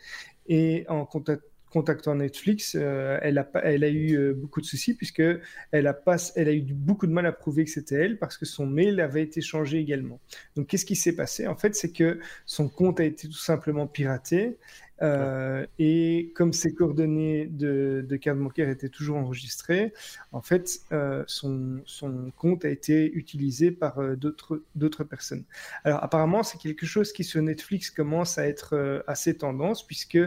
Et en contact, contactant Netflix, euh, elle, a, eu euh, beaucoup de soucis puisque elle a, elle a eu beaucoup de mal à prouver que c'était elle parce que son mail avait été changé également. Donc qu'est-ce qui s'est passé? En fait, c'est que son compte a été tout simplement piraté euh, et comme ses coordonnées de, de, carte bancaire étaient toujours enregistrées, en fait, euh, son, son, compte a été utilisé par euh, d'autres personnes. Alors apparemment, c'est quelque chose qui sur Netflix commence à être assez tendance, puisque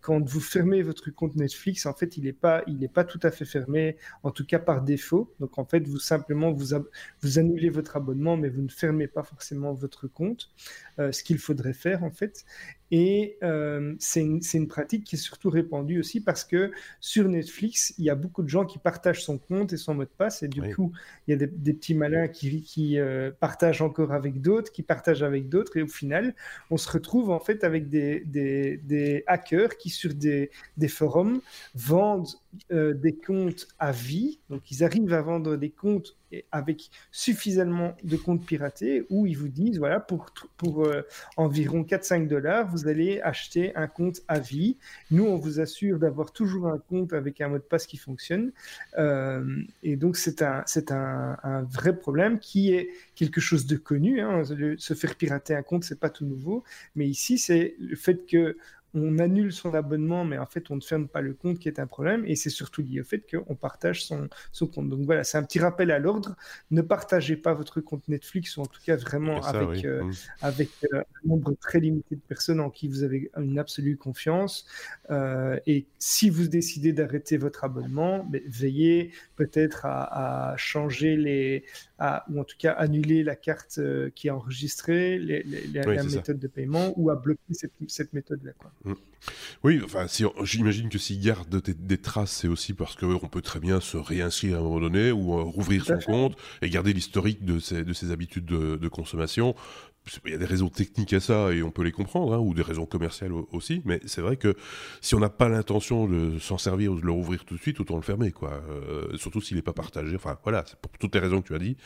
quand vous fermez votre compte Netflix, en fait, il n'est pas, pas tout à fait fermé, en tout cas par défaut. Donc en fait, vous simplement vous, vous annulez votre abonnement, mais vous ne fermez pas forcément votre compte, ce qu'il faudrait faire en fait. Et euh, c'est une, une, pratique qui est surtout répandue aussi parce que sur Netflix, il y a beaucoup de gens qui partagent son compte et son mot de passe. Et du coup, il y a des, des petits malins qui, qui euh, partagent encore avec d'autres, qui partagent avec d'autres. Et au final, on se retrouve en fait avec des, des, des hackers qui, sur des, des forums, vendent euh, des comptes à vie. Donc, ils arrivent à vendre des comptes avec suffisamment de comptes piratés où ils vous disent voilà, pour, pour euh, environ 4-5 dollars, vous allez acheter un compte à vie. Nous, on vous assure d'avoir toujours un compte avec un mot de passe qui fonctionne. Euh, et donc, c'est un, un, vrai problème qui est quelque chose de connu. Hein. Se faire pirater un compte, c'est pas tout nouveau. Mais ici, c'est le fait que on annule son abonnement, mais en fait, on ne ferme pas le compte qui est un problème. Et c'est surtout lié au fait qu'on partage son, son, compte. Donc voilà, c'est un petit rappel à l'ordre. Ne partagez pas votre compte Netflix, ou en tout cas vraiment avec, euh, mmh. avec euh, un nombre très limité de personnes en qui vous avez une absolue confiance. Euh, et si vous décidez d'arrêter votre abonnement, mais veillez peut-être à, changer les, ou en tout cas annuler la carte qui est enregistrée, les, la méthode de paiement, ou à bloquer cette, cette méthode-là. Mm. Oui, enfin, si j'imagine que s'il garde des, traces, c'est aussi parce qu'on peut très bien se réinscrire à un moment donné ou euh, rouvrir son compte et garder l'historique de ses, de ses habitudes de, de consommation il y a des raisons techniques à ça et on peut les comprendre, hein, ou des raisons commerciales aussi, mais c'est vrai que si on n'a pas l'intention de s'en servir ou de le rouvrir tout de suite, autant le fermer, quoi. Euh, surtout s'il n'est pas partagé. Enfin, voilà, pour toutes les raisons que tu as dit,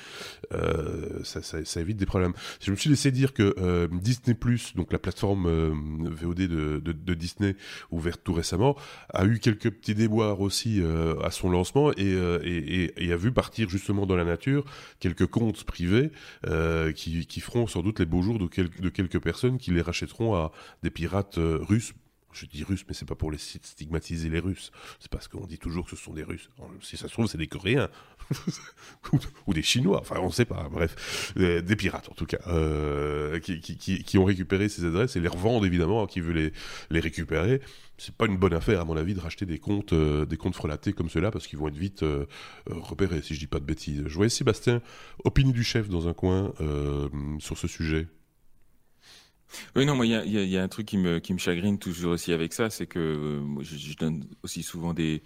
euh, ça, évite des problèmes. Je me suis laissé dire que euh, Disney donc la plateforme VOD de, Disney, ouverte tout récemment, a eu quelques petits déboires aussi à son lancement et, a vu partir justement dans la nature quelques comptes privés qui, qui feront sans doute les beaux jours de, de quelques personnes qui les rachèteront à des pirates euh, russes je dis russes, mais c'est pas pour les stigmatiser les Russes. C'est parce qu'on dit toujours que ce sont des Russes. Si ça se trouve, c'est des Coréens ou, des Chinois. Enfin, on ne sait pas. Bref, des, pirates en tout cas, euh, qui, ont récupéré ces adresses et les revendent évidemment, qui veut les, les récupérer. C'est pas une bonne affaire à mon avis de racheter des comptes, euh, des comptes frelatés comme cela parce qu'ils vont être vite repérés. Si je dis pas de bêtises. Je voyais Sébastien, opinion du chef dans un coin sur ce sujet. Oui, non, moi, il y a, un truc qui me, qui me chagrine toujours aussi avec ça, c'est que euh, je, donne aussi souvent des,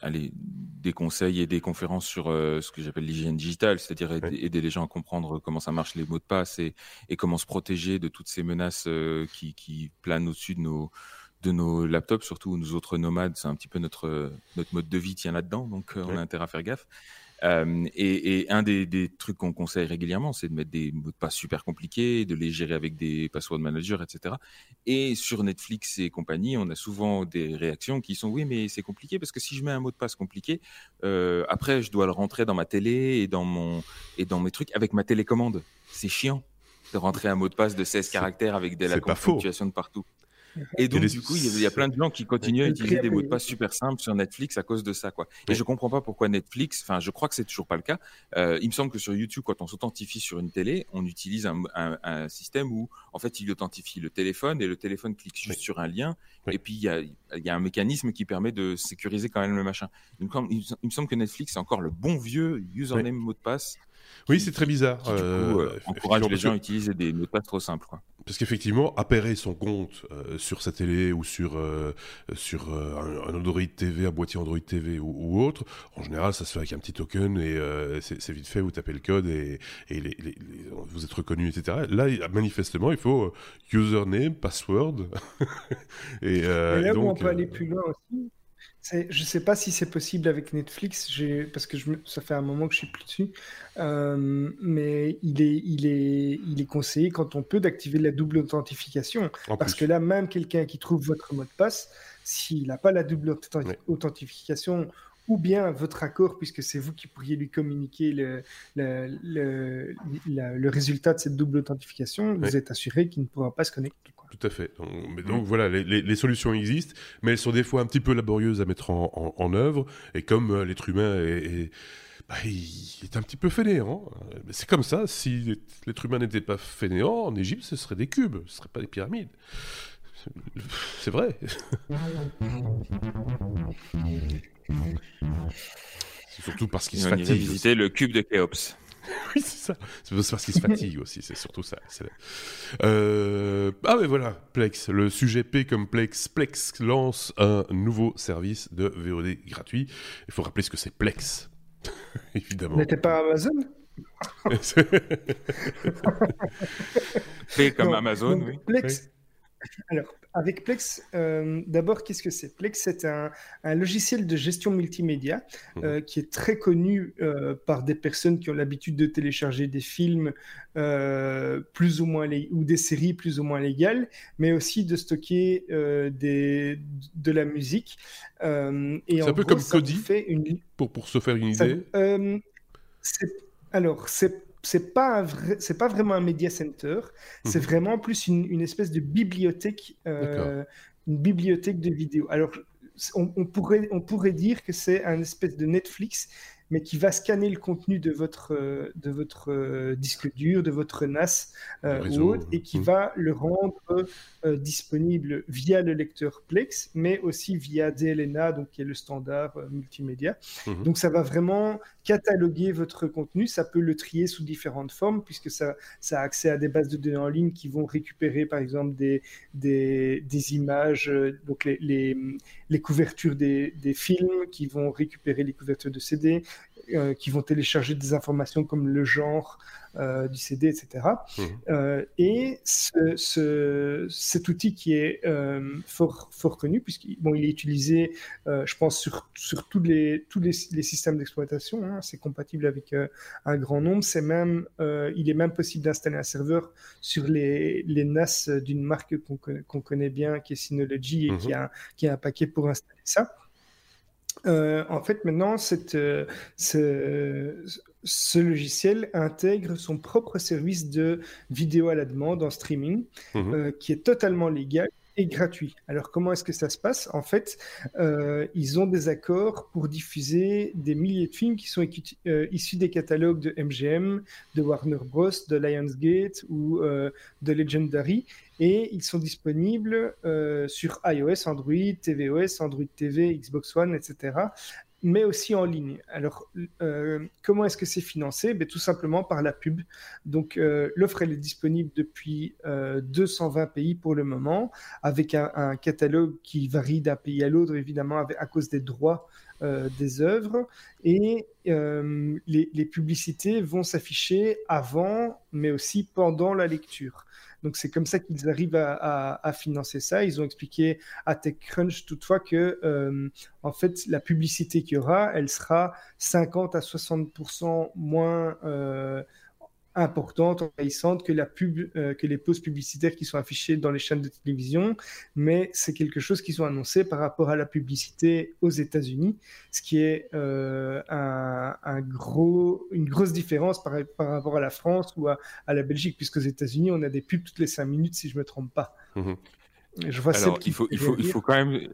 allez, des conseils et des conférences sur euh, ce que j'appelle l'hygiène digitale, c'est-à-dire aider, les gens à comprendre comment ça marche les mots de passe et, et comment se protéger de toutes ces menaces euh, qui, qui planent au-dessus de nos, de nos laptops, surtout nous autres nomades, c'est un petit peu notre, notre mode de vie tient là-dedans, donc on a intérêt à faire gaffe. Euh, et, un des, trucs qu'on conseille régulièrement, c'est de mettre des mots de passe super compliqués, de les gérer avec des password managers, etc. Et sur Netflix et compagnie, on a souvent des réactions qui sont oui, mais c'est compliqué parce que si je mets un mot de passe compliqué, euh, après je dois le rentrer dans ma télé et dans mon et dans mes trucs avec ma télécommande. C'est chiant de rentrer un mot de passe de 16 caractères avec de la ponctuation de partout. Et donc, du coup, il y, a plein de gens qui continuent à utiliser des mots de passe super simples sur Netflix à cause de ça, quoi. Et je comprends pas pourquoi Netflix, enfin, je crois que c'est toujours pas le cas. Euh, il me semble que sur YouTube, quand on s'authentifie sur une télé, on utilise un, un, un, système où, en fait, il authentifie le téléphone et le téléphone clique juste sur un lien. Et puis, il y a, y a, un mécanisme qui permet de sécuriser quand même le machin. Donc, il, me semble que Netflix, c'est encore le bon vieux username mot de passe. Oui, c'est très bizarre. Qui, du coup, euh, encourage les gens à utiliser des mots de passe trop simples, quoi. Parce qu'effectivement, appairer son compte euh, sur sa télé ou sur, euh, sur euh, un, Android TV, un boîtier Android TV ou, autre, en général, ça se fait avec un petit token et c'est vite fait, vous tapez le code et, et les, les, vous êtes reconnu, etc. Là, manifestement, il faut username, password. et, et, là donc, où on peut aller plus loin aussi, je ne sais pas si c'est possible avec Netflix, parce que je ça fait un moment que je suis plus dessus, euh, mais il est, il, est, il est conseillé quand on peut d'activer la double authentification. parce que là, même quelqu'un qui trouve votre mot de passe, s'il n'a pas la double authentification ou bien votre accord, puisque c'est vous qui pourriez lui communiquer le, le, le, résultat de cette double authentification, vous êtes assuré qu'il ne pourra pas se connecter. Tout à fait. Donc, donc voilà, les, les, solutions existent, mais elles sont des fois un petit peu laborieuses à mettre en, en, œuvre, et comme euh, l'être humain est, bah, il est un petit peu fainéant. Hein. C'est comme ça, si l'être humain n'était pas fainéant, en Égypte, ce serait des cubes, ce ne serait pas des pyramides. C'est vrai. C'est surtout parce qu'il se fatigue. visiter le cube de Khéops. oui, c'est ça. C'est parce qu'il se fatigue aussi, c'est surtout ça. Euh... Ah, mais voilà, Plex, le sujet P comme Plex. Plex lance un nouveau service de VOD gratuit. Il faut rappeler ce que c'est Plex, évidemment. N'était pas Amazon? P comme Amazon, oui. Plex. Alors, avec Plex, euh, d'abord, qu'est-ce que c'est? Plex, c'est un, logiciel de gestion multimédia mhm. euh, qui est très connu euh, par des personnes qui ont l'habitude de télécharger des films plus ou moins ou des séries plus ou moins légales, mais aussi de stocker des, de la musique. c'est un peu comme une... pour, pour se faire une idée. alors, c'est c'est pas c'est pas vraiment un media center, c'est mhm. vraiment plus une, espèce de bibliothèque, euh, une bibliothèque de vidéos. Alors, on, pourrait, on pourrait dire que c'est un espèce de Netflix, mais qui va scanner le contenu de votre, euh, de votre euh, disque dur, de votre NAS euh, ou autre, et qui mmh. va le rendre disponible via le lecteur Plex, mais aussi via DLNA, donc qui est le standard multimédia. Mmh. Donc ça va vraiment cataloguer votre contenu, ça peut le trier sous différentes formes, puisque ça, ça a accès à des bases de données en ligne qui vont récupérer par exemple des, des, des images, donc les, les, les couvertures des, des, films, qui vont récupérer les couvertures de CD, euh, qui vont télécharger des informations comme le genre euh, du CD, etc. Euh, et ce, cet outil qui est fort, fort connu, puisqu'il bon, il est utilisé, je pense, sur, sur tous, les, tous les, systèmes d'exploitation, hein. c'est compatible avec un grand nombre, c'est même, il est même possible d'installer un serveur sur les, les NAS d'une marque qu'on connaît bien, qui est Synology, et qui, mhm. a, qui a un paquet pour installer ça. Euh, en fait, maintenant, euh, ce, logiciel intègre son propre service de vidéo à la demande en streaming, mhm. euh, qui est totalement légal et gratuit. Alors comment est-ce que ça se passe? En fait, ils ont des accords pour diffuser des milliers de films qui sont issus des catalogues de MGM, de Warner Bros, de Lionsgate ou de Legendary, et ils sont disponibles euh, sur iOS, Android, tvOS, Android TV, Xbox One, etc. Mais aussi en ligne. Alors, euh, comment est-ce que c'est financé? Ben, Tout simplement par la pub. Donc, euh, l'offre, est disponible depuis 220 pays pour le moment, avec un, catalogue qui varie d'un pays à l'autre, évidemment, à cause des droits des œuvres. Et les, les, publicités vont s'afficher avant, mais aussi pendant la lecture. Donc c'est comme ça qu'ils arrivent à, financer ça. Ils ont expliqué à TechCrunch toutefois que euh, en fait la publicité qu'il y aura, elle sera 50 à 60% moins euh, importante, envahissante que, la pub, euh, que les pauses publicitaires qui sont affichées dans les chaînes de télévision, mais c'est quelque chose qu'ils ont annoncé par rapport à la publicité aux États-Unis, ce qui est euh, un, gros, une grosse différence par, par, rapport à la France ou à, la Belgique, puisqu'aux États-Unis, on a des pubs toutes les cinq minutes, si je ne me trompe pas. Mmh je vois Alors, il faut, il, faut, il faut quand même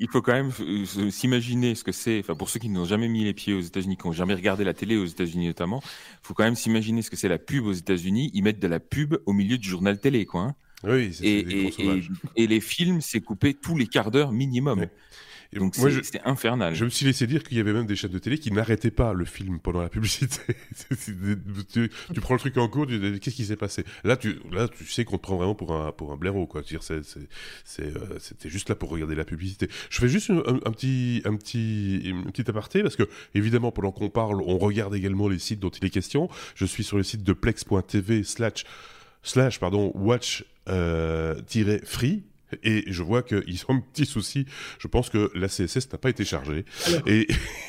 il faut quand même euh, s'imaginer ce que c'est. Enfin, pour ceux qui n'ont jamais mis les pieds aux États-Unis, qui n'ont jamais regardé la télé aux États-Unis notamment, il faut quand même s'imaginer ce que c'est la pub aux États-Unis. Ils mettent de la pub au milieu du journal télé, quoi. Hein. Oui, c'est et, et, et, les films, c'est coupé tous les quarts d'heure minimum. Donc c'était infernal. Je me suis laissé dire qu'il y avait même des chaînes de télé qui n'arrêtaient pas le film pendant la publicité. tu, prends le truc en cours, qu'est-ce qui s'est passé? Là, tu, là, tu sais qu'on te prend vraiment pour un, pour un blaireau, quoi. Euh, c'était juste là pour regarder la publicité. Je fais juste un, petit, un petit, petit aparté parce que évidemment, pendant qu'on parle, on regarde également les sites dont il est question. Je suis sur le site de plex.tv slash slash pardon watch euh, free et je vois qu'ils ont un petit souci. Je pense que la CSS n'a pas été chargée. et...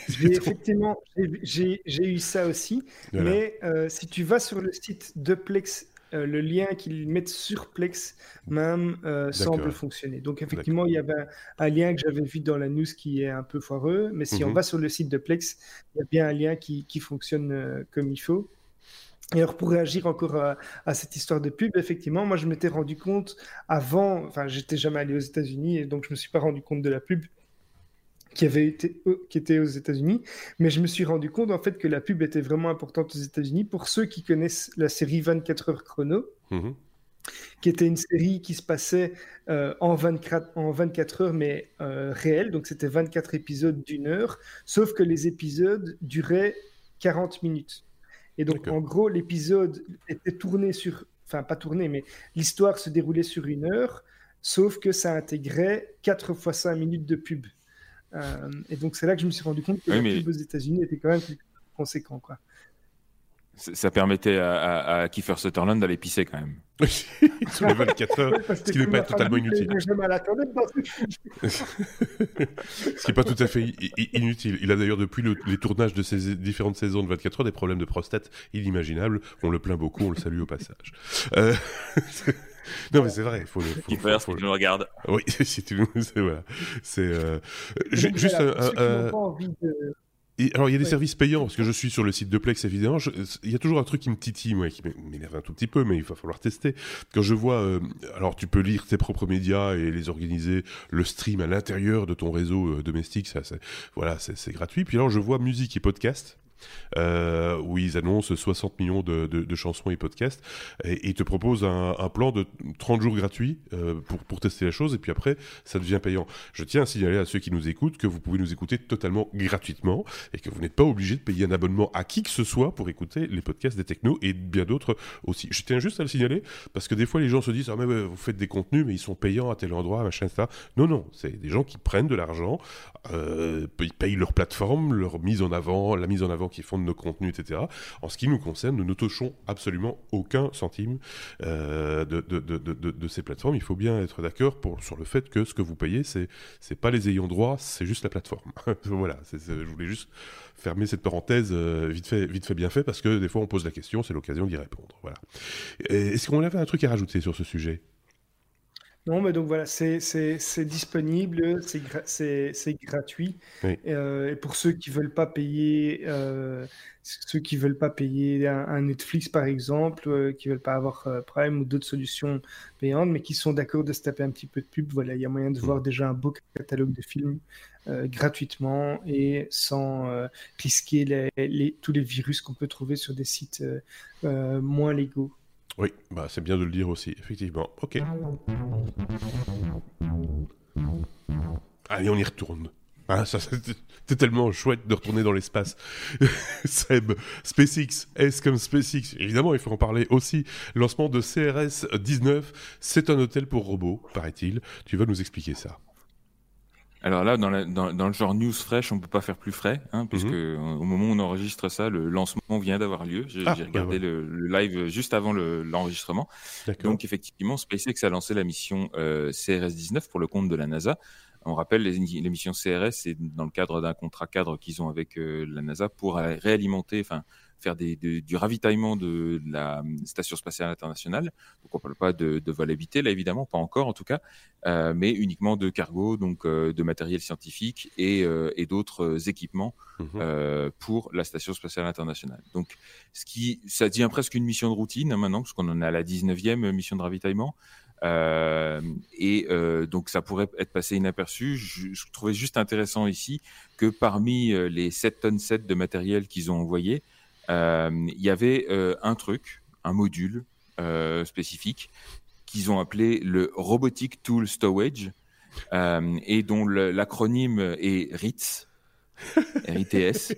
effectivement, j'ai eu ça aussi. Mais euh, si tu vas sur le site de Plex, euh, le lien qu'ils mettent sur Plex même euh, semble fonctionner. Donc effectivement, il y avait un, lien que j'avais vu dans la news qui est un peu foireux. Mais si on mhm. va sur le site de Plex, il y a bien un lien qui, qui fonctionne comme il faut. Et alors pour réagir encore à, cette histoire de pub, effectivement, moi je m'étais rendu compte avant, enfin j'étais jamais allé aux États-Unis et donc je me suis pas rendu compte de la pub qui avait été euh, qui était aux États-Unis, mais je me suis rendu compte en fait que la pub était vraiment importante aux États-Unis pour ceux qui connaissent la série 24 heures chrono. Mm-hmm. qui était une série qui se passait euh, en, 24, en 24 heures, mais euh, réelle. Donc, c'était 24 épisodes d'une heure, sauf que les épisodes duraient 40 minutes. Et donc, en gros, l'épisode était tourné sur. Enfin, pas tourné, mais l'histoire se déroulait sur une heure, sauf que ça intégrait 4 fois 5 minutes de pub. Euh, et donc, c'est là que je me suis rendu compte que la pub aux États-Unis était quand même conséquent. Quoi. Ça permettait à, Kiefer Sutherland d'aller pisser quand même. Sur les 24 heures, ce qui n'est pas totalement inutile. ce qui n'est pas tout à fait inutile. Il a d'ailleurs, depuis les tournages de ces différentes saisons de 24 heures, des problèmes de prostate inimaginables. On le plaint beaucoup, on le salue au passage. Euh, non, mais c'est vrai. Il faut, faut, faut, faut, le... regarde. Oui, si tu c'est voilà. C'est euh, juste un. Alors, il y a des services payants, parce que je suis sur le site de Plex, évidemment. il y a toujours un truc qui me titille, moi, qui m'énerve un tout petit peu, mais il va falloir tester. Quand je vois, euh, alors tu peux lire tes propres médias et les organiser, le stream à l'intérieur de ton réseau euh, domestique, ça, voilà, c'est gratuit. Puis alors, je vois musique et podcast euh, où ils annoncent 60 millions de, chansons et podcasts, et, ils te proposent un, plan de 30 jours gratuits euh, pour, pour tester la chose, et puis après, ça devient payant. Je tiens à signaler à ceux qui nous écoutent que vous pouvez nous écouter totalement gratuitement, et que vous n'êtes pas obligé de payer un abonnement à qui que ce soit pour écouter les podcasts des technos, et bien d'autres aussi. Je tiens juste à le signaler, parce que des fois, les gens se disent, ah mais vous faites des contenus, mais ils sont payants à tel endroit, machin, ça. Non, non, c'est des gens qui prennent de l'argent, euh, ils payent leur plateforme, leur mise en avant, la mise en avant qui font de nos contenus, etc. En ce qui nous concerne, nous ne touchons absolument aucun centime euh, de, ces plateformes. Il faut bien être d'accord sur le fait que ce que vous payez, c'est c'est pas les ayants droit, c'est juste la plateforme. voilà, je voulais juste fermer cette parenthèse euh, vite fait, vite fait bien fait parce que des fois on pose la question, c'est l'occasion d'y répondre. Voilà. Est-ce qu'on avait un truc à rajouter sur ce sujet? Non, mais donc voilà, c'est disponible, c'est gratuit. Euh, et pour ceux qui veulent pas payer, euh, ceux qui veulent pas payer un, Netflix par exemple, euh, qui veulent pas avoir Prime ou d'autres solutions payantes, mais qui sont d'accord de se taper un petit peu de pub, voilà, il y a moyen de mm. voir déjà un beau catalogue de films gratuitement et sans risquer les, tous les virus qu'on peut trouver sur des sites moins légaux. Oui, bah c'est bien de le dire aussi, effectivement. Ok. Allez, on y retourne. Ça, c'est tellement chouette de retourner dans l'espace. Seb, SpaceX, S comme SpaceX, évidemment, il faut en parler aussi. Lancement de CRS 19, c'est un hôtel pour robots, paraît-il. Tu vas nous expliquer ça. Alors là, dans, le genre news fresh, on peut pas faire plus frais, hein, puisque mhm. au moment où on enregistre ça, le lancement vient d'avoir lieu. J'ai ah, bah regardé le, live juste avant l'enregistrement. Donc effectivement, SpaceX a lancé la mission euh, CRS-19 pour le compte de la NASA. On rappelle, les, les missions CRS, c'est dans le cadre d'un contrat cadre qu'ils ont avec euh, la NASA pour réalimenter, enfin faire des, du ravitaillement de, la station spatiale internationale. Donc on parle pas de, de vol habité, là évidemment, pas encore en tout cas, euh, mais uniquement de cargo, donc euh, de matériel scientifique et, euh, et d'autres équipements mmh pour la station spatiale internationale. Donc ce qui, ça devient presque une mission de routine hein, maintenant, parce qu'on en est à la 19e mission de ravitaillement. Euh, et euh, donc ça pourrait être passé inaperçu. Je, je, trouvais juste intéressant ici que parmi les 7 tonnes 7 de matériel qu'ils ont envoyé, il y avait euh, un truc, un module euh, spécifique qu'ils ont appelé le Robotic Tool Storage et dont l'acronyme est RITS. RITS,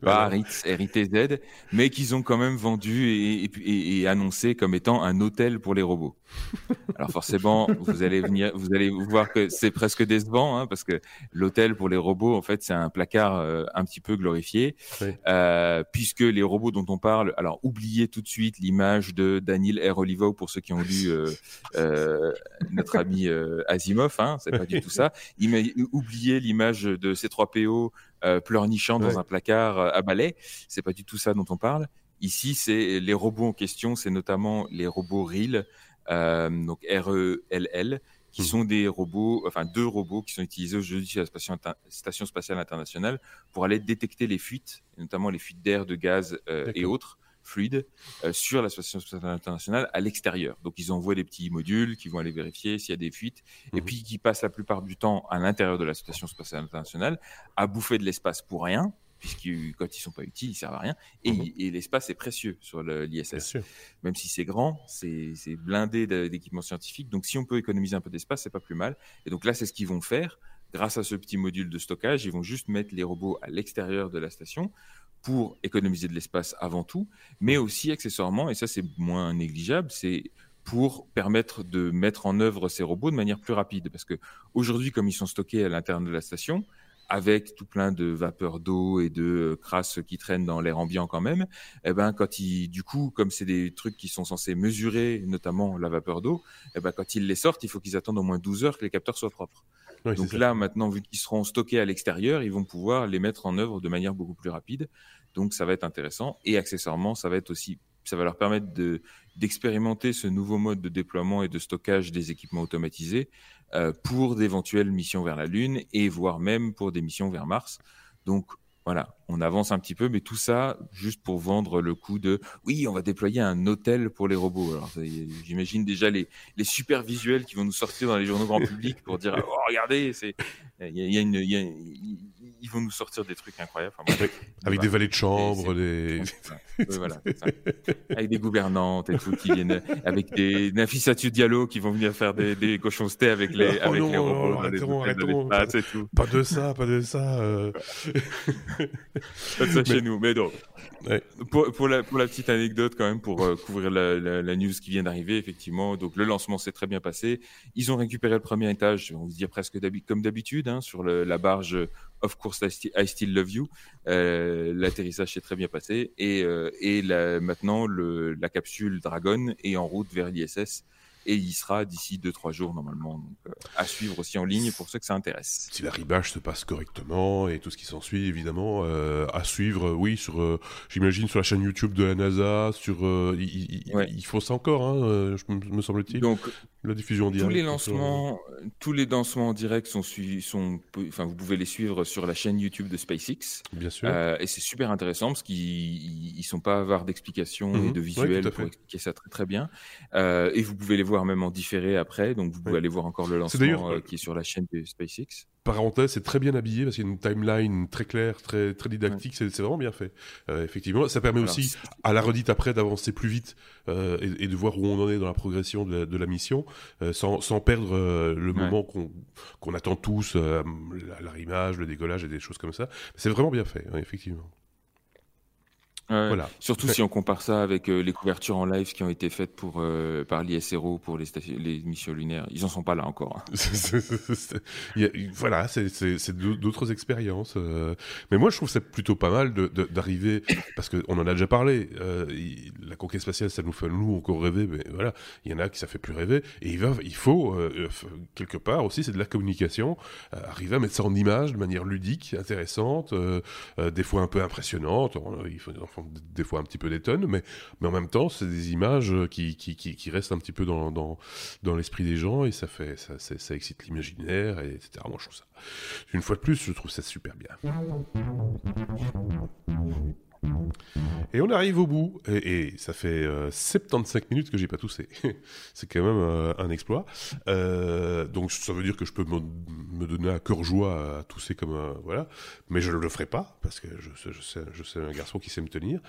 pas RITS, RITZ, mais qu'ils ont quand même vendu et, annoncé comme étant un hôtel pour les robots. Alors forcément, vous allez venir, vous allez voir que c'est presque décevant, hein, parce que l'hôtel pour les robots, en fait, c'est un placard euh, un petit peu glorifié, euh, puisque les robots dont on parle, alors oubliez tout de suite l'image de Daniel R. Olivo pour ceux qui ont lu euh, notre ami Asimov, hein, c'est pas du tout ça. Oubliez l'image de C3PO pleurnichant dans un placard à balai, c'est pas du tout ça dont on parle. Ici, c'est les robots en question, c'est notamment les robots REAL, euh, donc RELL, qui hmm. sont des robots, enfin deux robots qui sont utilisés aujourd'hui sur la station, spatiale internationale pour aller détecter les fuites, notamment les fuites d'air, de gaz euh, et autres fluides euh, sur la station spatiale internationale à l'extérieur. Donc ils envoient des petits modules qui vont aller vérifier s'il y a des fuites et hmm. puis qui passent la plupart du temps à l'intérieur de la station spatiale internationale à bouffer de l'espace pour rien puisque quand ils sont pas utiles, ils servent à rien. Et, mhm. l'espace est précieux sur l'ISS. Même si c'est grand, c'est blindé d'équipements scientifiques. Donc si on peut économiser un peu d'espace, c'est pas plus mal. Et donc là, c'est ce qu'ils vont faire. Grâce à ce petit module de stockage, ils vont juste mettre les robots à l'extérieur de la station pour économiser de l'espace avant tout, mais aussi accessoirement, et ça c'est moins négligeable, c'est pour permettre de mettre en œuvre ces robots de manière plus rapide. Parce que aujourd'hui, comme ils sont stockés à l'intérieur de la station, avec tout plein de vapeur d'eau et de crasse qui traînent dans l'air ambiant quand même, eh ben quand ils, du coup, comme c'est des trucs qui sont censés mesurer, notamment la vapeur d'eau, eh ben quand ils les sortent, il faut qu'ils attendent au moins 12 heures que les capteurs soient propres. Donc là, maintenant, vu qu'ils seront stockés à l'extérieur, ils vont pouvoir les mettre en œuvre de manière beaucoup plus rapide. Donc ça va être intéressant. Et accessoirement, ça va être aussi, ça va leur permettre de d'expérimenter ce nouveau mode de déploiement et de stockage des équipements automatisés euh, pour d'éventuelles missions vers la Lune et voire même pour des missions vers Mars. Donc voilà, on avance un petit peu, mais tout ça juste pour vendre le coup de oui, on va déployer un hôtel pour les robots. Alors j'imagine déjà les, les super visuels qui vont nous sortir dans les journaux grand public pour dire oh regardez, c'est il y, a une ils vont nous sortir des trucs incroyables. avec des valets de chambre, des voilà, avec des gouvernantes et tout qui viennent avec des Nafissatou Diallo qui vont venir faire des, des cochoncetés avec les oh avec les arrêtons, arrêtons, pas, pas de ça, pas de ça. Euh... pas de ça chez nous, mais donc. Pour, pour, la, pour la petite anecdote quand même, pour euh, couvrir la, la, news qui vient d'arriver, effectivement, donc le lancement s'est très bien passé. Ils ont récupéré le premier étage, on va dire presque comme d'habitude, hein, sur le, la barge Of course, I still, love you. Euh, L'atterrissage s'est très bien passé et, euh, et maintenant la capsule Dragon est en route vers l'ISS et il sera d'ici 2-3 jours normalement. Donc, euh, à suivre aussi en ligne pour ceux que ça intéresse. Si l'arrivage se passe correctement et tout ce qui s'ensuit, évidemment, euh, à suivre, oui, sur, euh, j'imagine sur la chaîne YouTube de la NASA, sur, il, faut ça encore, hein, me semble-t-il. Donc, la diffusion directe. Tous les lancements, tous les lancements en direct sont, sont, enfin, vous pouvez les suivre sur la chaîne YouTube de SpaceX. Bien sûr. et c'est super intéressant parce qu'ils ne sont pas avares d'explications et mhm. de visuels pour expliquer ça très très bien. et vous pouvez les voir même en différé après. Donc vous pouvez aller voir encore le lancement euh, qui est sur la chaîne de SpaceX parenthèse, c'est très bien habillé parce qu'il y a une timeline très claire, très très didactique. C'est vraiment bien fait. Euh, effectivement, ça permet aussi à la redite après d'avancer plus vite euh, et, de voir où on en est dans la progression de la, mission, sans, sans, perdre le moment qu'on attend tous, l'arrimage, le décollage et des choses comme ça. C'est vraiment bien fait, effectivement. Voilà. Surtout si on compare ça avec euh, les couvertures en live qui ont été faites pour, euh, par l'ISRO pour les, les, missions lunaires. Ils en sont pas là encore. Hein. voilà, c'est d'autres expériences. Euh. Mais moi, je trouve c'est plutôt pas mal d'arriver, de, parce qu'on en a déjà parlé. la conquête spatiale, ça nous fait nous encore rêver, mais voilà, il y en a qui ça fait plus rêver. Et il, va, il faut, quelque part aussi, c'est de la communication, arriver à mettre ça en image de manière ludique, intéressante, des fois un peu impressionnante. Il faut, des fois un petit peu des tonnes, mais, mais en même temps, c'est des images qui, qui, qui, restent un petit peu dans, dans, dans l'esprit des gens et ça, fait, ça, ça excite l'imaginaire, et etc. Moi, je trouve ça, une fois de plus, je trouve ça super bien. Et on arrive au bout, et, ça fait 75 euh, minutes que j'ai pas toussé. c'est quand même euh, un exploit. Euh, donc ça veut dire que je peux me, donner à cœur joie à tousser comme un, voilà, mais je ne le ferai pas parce que je, je, sais, je un garçon qui sait me tenir.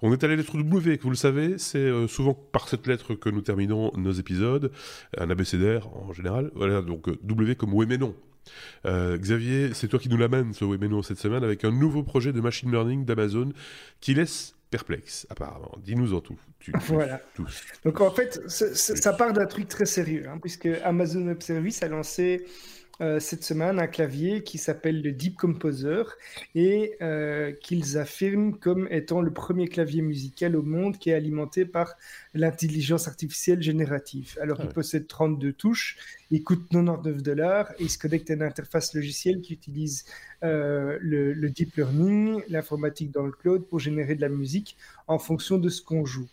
On est à la lettre W, que vous le savez, c'est souvent par cette lettre que nous terminons nos épisodes, un abécédaire en général. Voilà, donc W comme oui mais non. Euh, Xavier, c'est toi qui nous l'amène, ce Webeno, cette semaine, avec un nouveau projet de machine learning d'Amazon qui laisse perplexe, apparemment. Dis-nous en tout. voilà. Donc en fait, ça part d'un truc très sérieux, hein, puisque Amazon Web Service a lancé euh, cette semaine un clavier qui s'appelle le Deep Composer et euh, qu'ils affirment comme étant le premier clavier musical au monde qui est alimenté par l'intelligence artificielle générative. Alors, il possède 32 touches, il coûte 99 dollars et il se connecte à une interface logicielle qui utilise euh, le, le deep learning, l'informatique dans le cloud pour générer de la musique en fonction de ce qu'on joue.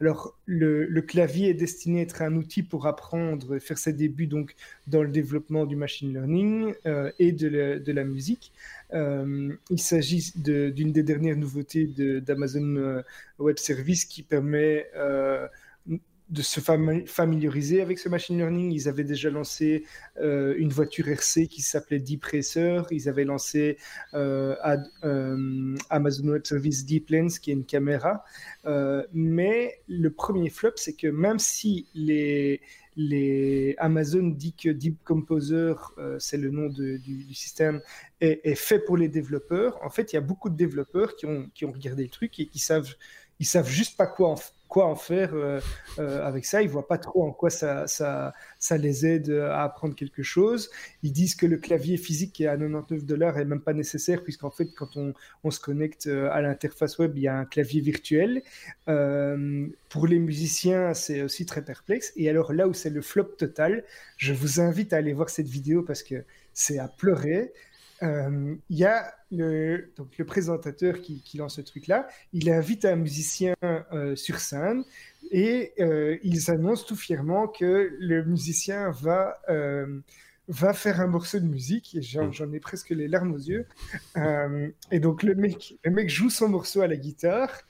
Alors, le, clavier est destiné à être un outil pour apprendre, faire ses débuts donc dans le développement du machine learning euh, et de la, musique. Euh, il s'agit d'une des dernières nouveautés d'Amazon euh, Web Service qui permet de se familiariser avec ce machine learning. Ils avaient déjà lancé euh, une voiture RC qui s'appelait Deep. Ils avaient lancé euh, euh, Amazon Web Service Deep Lens, qui est une caméra. mais le premier flop, c'est que même si les, Amazon dit que Deep Composer, c'est le nom du, système, est, fait pour les développeurs, en fait, il y a beaucoup de développeurs qui ont, qui ont regardé le truc et qui savent, ils savent juste pas quoi en, quoi en faire euh, euh, avec ça. Ils voient pas trop en quoi ça, ça, ça, les aide à apprendre quelque chose. Ils disent que le clavier physique qui est à 99 dollars est même pas nécessaire puisqu'en fait, quand on, on, se connecte à l'interface web, il y a un clavier virtuel. pour les musiciens, c'est aussi très perplexe. Et alors là où c'est le flop total, je vous invite à aller voir cette vidéo parce que c'est à pleurer. Il y a le, donc le présentateur qui, lance ce truc-là, il invite un musicien euh, sur scène et euh, ils annoncent tout fièrement que le musicien va, euh, va faire un morceau de musique. Et j'en, mm. ai presque les larmes aux yeux. et donc le mec, le mec joue son morceau à la guitare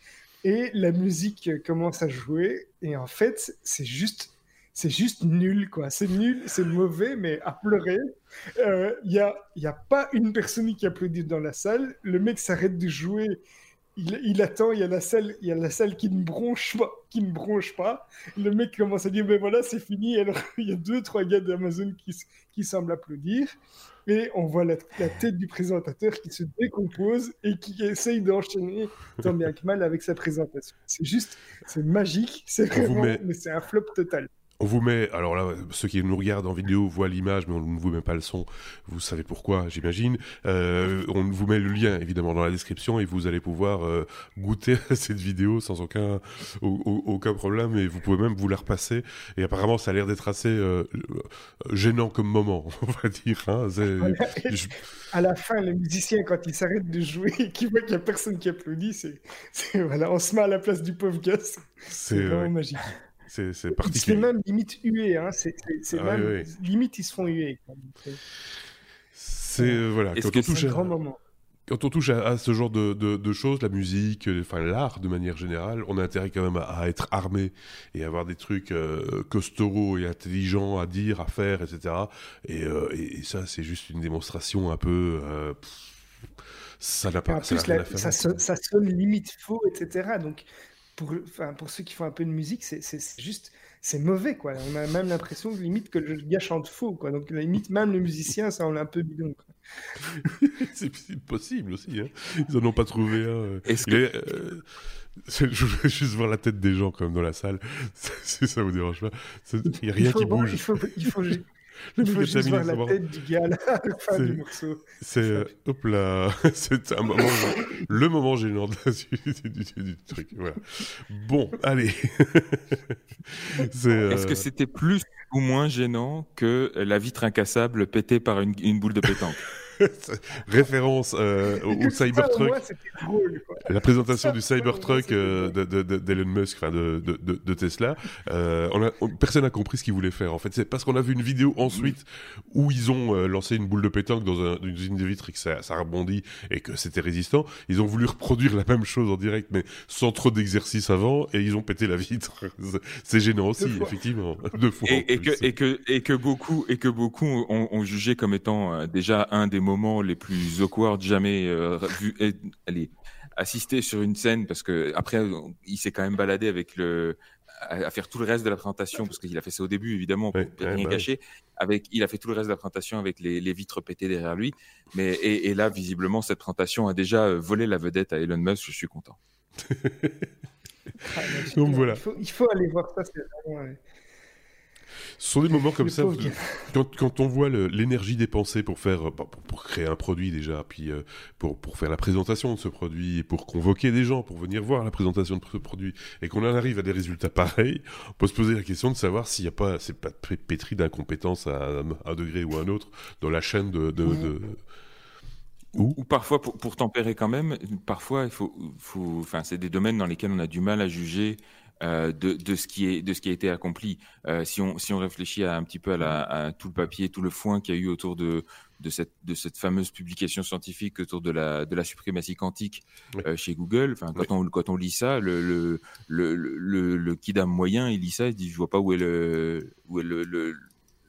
et la musique commence à jouer. Et en fait, c'est juste c'est juste nul, quoi. C'est nul, c'est mauvais, mais à pleurer. Il euh, n'y a, y a pas une personne qui applaudit dans la salle. Le mec s'arrête de jouer. Il, attend, il y a la salle, il y a la salle qui ne bronche pas, qui ne bronche pas. Le mec commence à dire, mais voilà, c'est fini. Alors, il y a deux, trois gars d'Amazon qui, qui semblent applaudir. Et on voit la, tête du présentateur qui se décompose et qui essaye d'enchaîner tant bien que mal avec sa présentation. C'est juste, c'est magique, c'est vraiment, mais c'est un flop total. On vous met, alors là, ceux qui nous regardent en vidéo voient l'image, mais on ne vous met pas le son. Vous savez pourquoi, j'imagine. Euh, on vous met le lien, évidemment, dans la description et vous allez pouvoir euh, goûter à cette vidéo sans aucun, aucun problème et vous pouvez même vous la repasser. Et apparemment, ça a l'air d'être assez euh, gênant comme moment, on va dire. Hein. À la fin, le musicien, quand il s'arrête de jouer et qu'il voit qu'il n'y a personne qui applaudit, c'est, voilà, on se met à la place du pauvre gosse. C'est vraiment magique. C'est particulier. C'est même limite hué, hein. c'est ah même limite ils se font huer. C'est euh, voilà. Quand on, touche à, quand on touche à, ce genre de, de, choses, la musique, euh, enfin l'art de manière générale, on a intérêt quand même à, être armé et avoir des trucs euh, costauds et intelligents à dire, à faire, etc. Et, et, ça, c'est juste une démonstration un peu. ça n'a pas. ça, ça, ça, sonne limite faux, etc. Donc pour, enfin, pour ceux qui font un peu de musique, c'est juste, c'est mauvais, quoi. On a même l'impression, limite, que le gars chante faux, quoi. Donc, limite, même le musicien, ça, on l'a un peu bidon, c'est possible aussi, hein. Ils en ont pas trouvé un. Euh. Euh, je voulais juste voir la tête des gens, comme dans la salle. Si ça vous dérange pas? Il n'y a rien qui bouge. il faut, il faut, le faut juste voir la tête du gars à la fin du morceau. C'est euh, hop là, c'est un moment, le moment gênant du, truc. Voilà. Bon, allez. Est-ce que euh, c'était plus ou moins gênant que la vitre incassable pétée par une, une boule de pétanque? référence euh, au, Cybertruck. la présentation du Cybertruck euh, d'Elon Musk, enfin de, de, Tesla. Euh, on a, personne n'a compris ce qu'il voulait faire. En fait, c'est parce qu'on a vu une vidéo ensuite où ils ont lancé une boule de pétanque dans une usine de vitres et que ça, ça rebondit et que c'était résistant. Ils ont voulu reproduire la même chose en direct, mais sans trop d'exercice avant, et ils ont pété la vitre. c'est gênant aussi, effectivement. Deux fois. Et, que, et, que, et que beaucoup, et que beaucoup ont, ont jugé comme étant déjà un des moments les plus awkward jamais euh, vu, allez, assisté sur une scène parce que après il s'est quand même baladé avec le à, faire tout le reste de la présentation parce qu'il a fait ça au début évidemment pour rien bah gâcher. Avec il a fait tout le reste de la présentation avec les, les vitres pétées derrière lui. Mais et, là visiblement cette présentation a déjà euh, volé la vedette à Elon Musk je suis content. Ah, donc voilà. Il faut, il faut, aller voir ça c'est vraiment ce sont des moments comme ça, quand, quand, on voit l'énergie dépensée pour faire, pour, pour, créer un produit déjà, puis euh, pour, pour faire la présentation de ce produit, et pour convoquer des gens pour venir voir la présentation de ce produit, et qu'on en arrive à des résultats pareils, on peut se poser la question de savoir s'il n'y a pas, c'est pas pétri d'incompétence à un degré ou à un autre dans la chaîne de, de, Ou, parfois, pour, pour, tempérer quand même, parfois, il faut, faut, enfin, c'est des domaines dans lesquels on a du mal à juger euh, de, de, ce qui est de ce qui a été accompli. Euh, si on si on réfléchit à un petit peu à, la, à tout le papier, tout le foin qu'il y a eu autour de de cette de cette fameuse publication scientifique autour de la de la suprématie quantique euh, chez Google. Enfin, quand on quand on lit ça, le le le le, le kidam moyen, il lit ça, il dit je vois pas où est le où est le, le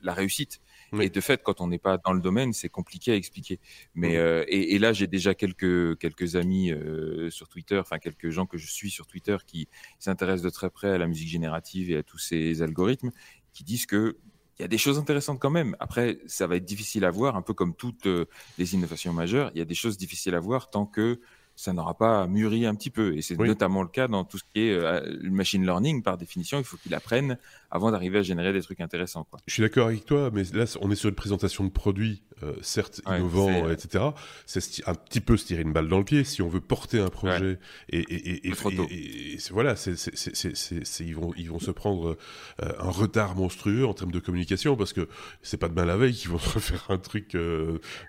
la réussite. Et de fait, quand on n'est pas dans le domaine, c'est compliqué à expliquer. Mais euh, et, et, là, j'ai déjà quelques quelques amis euh, sur Twitter, enfin quelques gens que je suis sur Twitter qui s'intéressent de très près à la musique générative et à tous ces algorithmes, qui disent que il y a des choses intéressantes quand même. Après, ça va être difficile à voir, un peu comme toutes euh, les innovations majeures. Il y a des choses difficiles à voir tant que ça n'aura pas mûri un petit peu. Et c'est notamment le cas dans tout ce qui est euh, machine learning. Par définition, il faut qu'il apprenne avant d'arriver à générer des trucs intéressants. Quoi. Je suis d'accord avec toi, mais là, on est sur une présentation de produits, euh, certes innovants, etc. C'est un petit peu se tirer une balle dans le pied si on veut porter un projet. Et, et, et, et, voilà, c'est, ils, vont, ils vont se prendre euh, un retard monstrueux en termes de communication parce que c'est pas demain la veille qu'ils vont refaire un truc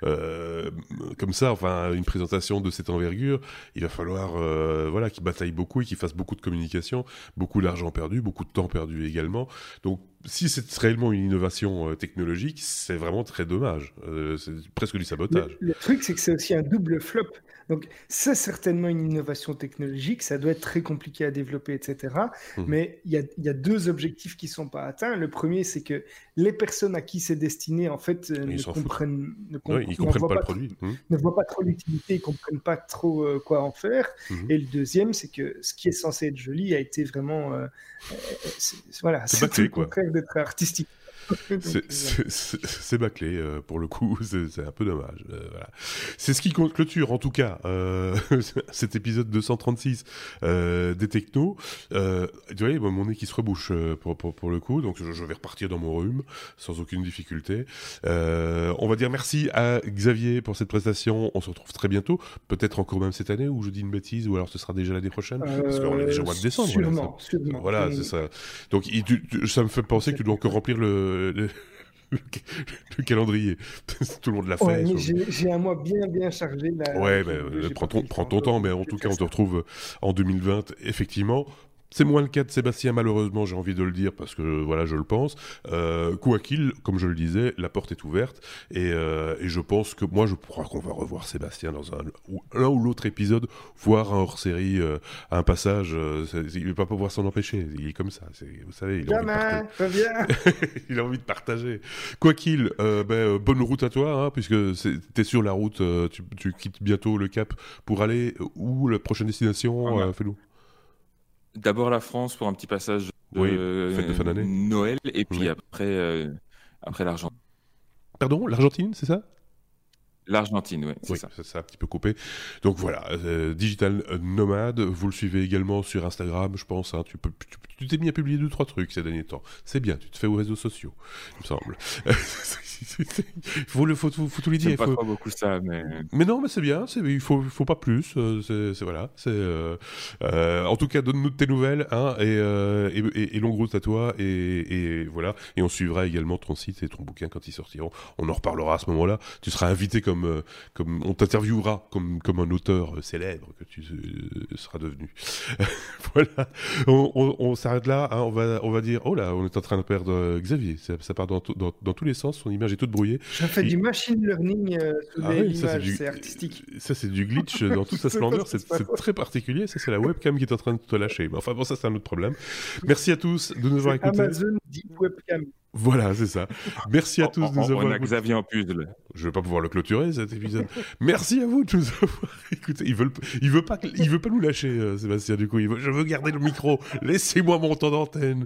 comme ça, enfin, une présentation de cette envergure il va falloir euh, voilà qu'il bataille beaucoup et qu'il fasse beaucoup de communication, beaucoup d'argent perdu, beaucoup de temps perdu également. Donc si c'est réellement une innovation euh, technologique, c'est vraiment très dommage. Euh, c'est presque du sabotage. Le, truc, c'est que c'est aussi un double flop. Donc, c'est certainement une innovation technologique, ça doit être très compliqué à développer, etc. Mmh. Mais il y, a, deux objectifs qui ne sont pas atteints. Le premier, c'est que les personnes à qui c'est destiné, en fait, euh, ne comprennent, ne, comprennent pas, le produit. Mmh. Ne voient pas trop l'utilité, ne comprennent pas trop quoi en faire. Mmh. Et le deuxième, c'est que ce qui est censé être joli a été vraiment. voilà, c'est le contraire d'être artistique. C'est bâclé euh, pour le coup, c'est un peu dommage. Euh, c'est ce qui clôture en tout cas euh, cet épisode 236 des technos. tu vois, mon nez qui se rebouche pour, pour, pour, le coup, donc je, vais repartir dans mon rhume sans aucune difficulté. on va dire merci à Xavier pour cette prestation. On se retrouve très bientôt, peut-être encore même cette année ou je dis une bêtise ou alors ce sera déjà l'année prochaine parce qu'on est déjà au mois de décembre. Sûrement, voilà, c'est ça. Donc ça me fait penser que tu dois encore remplir le le, calendrier. Tout le monde l'a fait. J'ai un mois bien bien chargé. Là, ouais, ben, prends, ton, prends ton temps, mais en tout cas, on te retrouve en 2020, effectivement. C'est moins le cas de Sébastien, malheureusement, j'ai envie de le dire parce que voilà, je le pense. Euh, quoi qu'il, comme je le disais, la porte est ouverte et, euh, et je pense que moi, je crois qu'on va revoir Sébastien dans un l'un ou l'autre épisode, voire un hors-série, euh, un passage. Euh, il va pas pouvoir s'en empêcher. Il est comme ça. Vous savez, il a, envie de il a envie de partager. Quoi qu'il, euh, ben, bonne route à toi, hein, puisque tu es sur la route. Tu, tu, quittes bientôt le Cap pour aller où la prochaine destination, fais-nous? D'abord la France pour un petit passage de, Noël et puis après, euh, après l'Argentine. Pardon, l'Argentine, c'est ça? L'Argentine, oui, c'est ça. ça. un petit peu coupé. Donc voilà, euh, Digital Nomade, vous le suivez également sur Instagram, je pense. Hein, tu t'es mis à publier deux trois trucs ces derniers temps. C'est bien, tu te fais aux réseaux sociaux, il me semble. il faut, le, faut, faut, tout lui dire. pas faut... trop beaucoup ça, mais. Mais non, mais c'est bien. Il faut, faut pas plus. Euh, c'est voilà. C'est euh, euh, en tout cas, donne-nous tes nouvelles, hein, et, et, et, longue route à toi, et, et, voilà. Et on suivra également ton site et ton bouquin quand ils sortiront. On en reparlera à ce moment-là. Tu seras invité comme, comme on t'interviewera comme, comme un auteur célèbre que tu seras devenu. voilà. On, on, on s'arrête là. Hein. on va, on va dire, oh là, on est en train de perdre Xavier. Ça, ça part dans, dans, dans tous les sens. Son image est toute brouillée. Je fais du machine learning euh, sur ah c'est artistique. Ça, c'est du glitch dans toute sa splendeur, c'est très particulier. Ça, c'est la webcam qui est en train de te lâcher. Mais enfin, bon, ça, c'est un autre problème. Merci à tous de nous avoir écoutés. Amazon Deep Webcam. Voilà, c'est ça. Merci à tous de nous avoir On a Xavier en plus. Je vais pas pouvoir le clôturer cet épisode. Merci à vous de nous avoir écoutés. Il veut, il veut pas, il veut pas nous lâcher, euh, Sébastien. Du coup, je veux garder le micro. Laissez-moi mon temps d'antenne.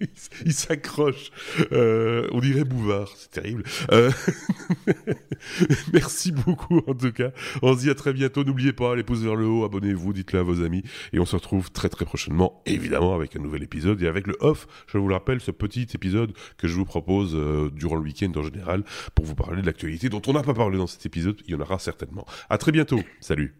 il, s'accroche. Euh, on dirait Bouvard. C'est terrible. Euh... Merci beaucoup en tout cas. On se dit à très bientôt. N'oubliez pas les pouces vers le haut, abonnez-vous, dites-le à vos amis, et on se retrouve très très prochainement, évidemment, avec un nouvel épisode et avec le off. Je vous le rappelle petit épisode que je vous propose euh, durant le week-end en général pour vous parler de l'actualité dont on n'a pas parlé dans cet épisode. Il y en aura certainement. À très bientôt. Salut.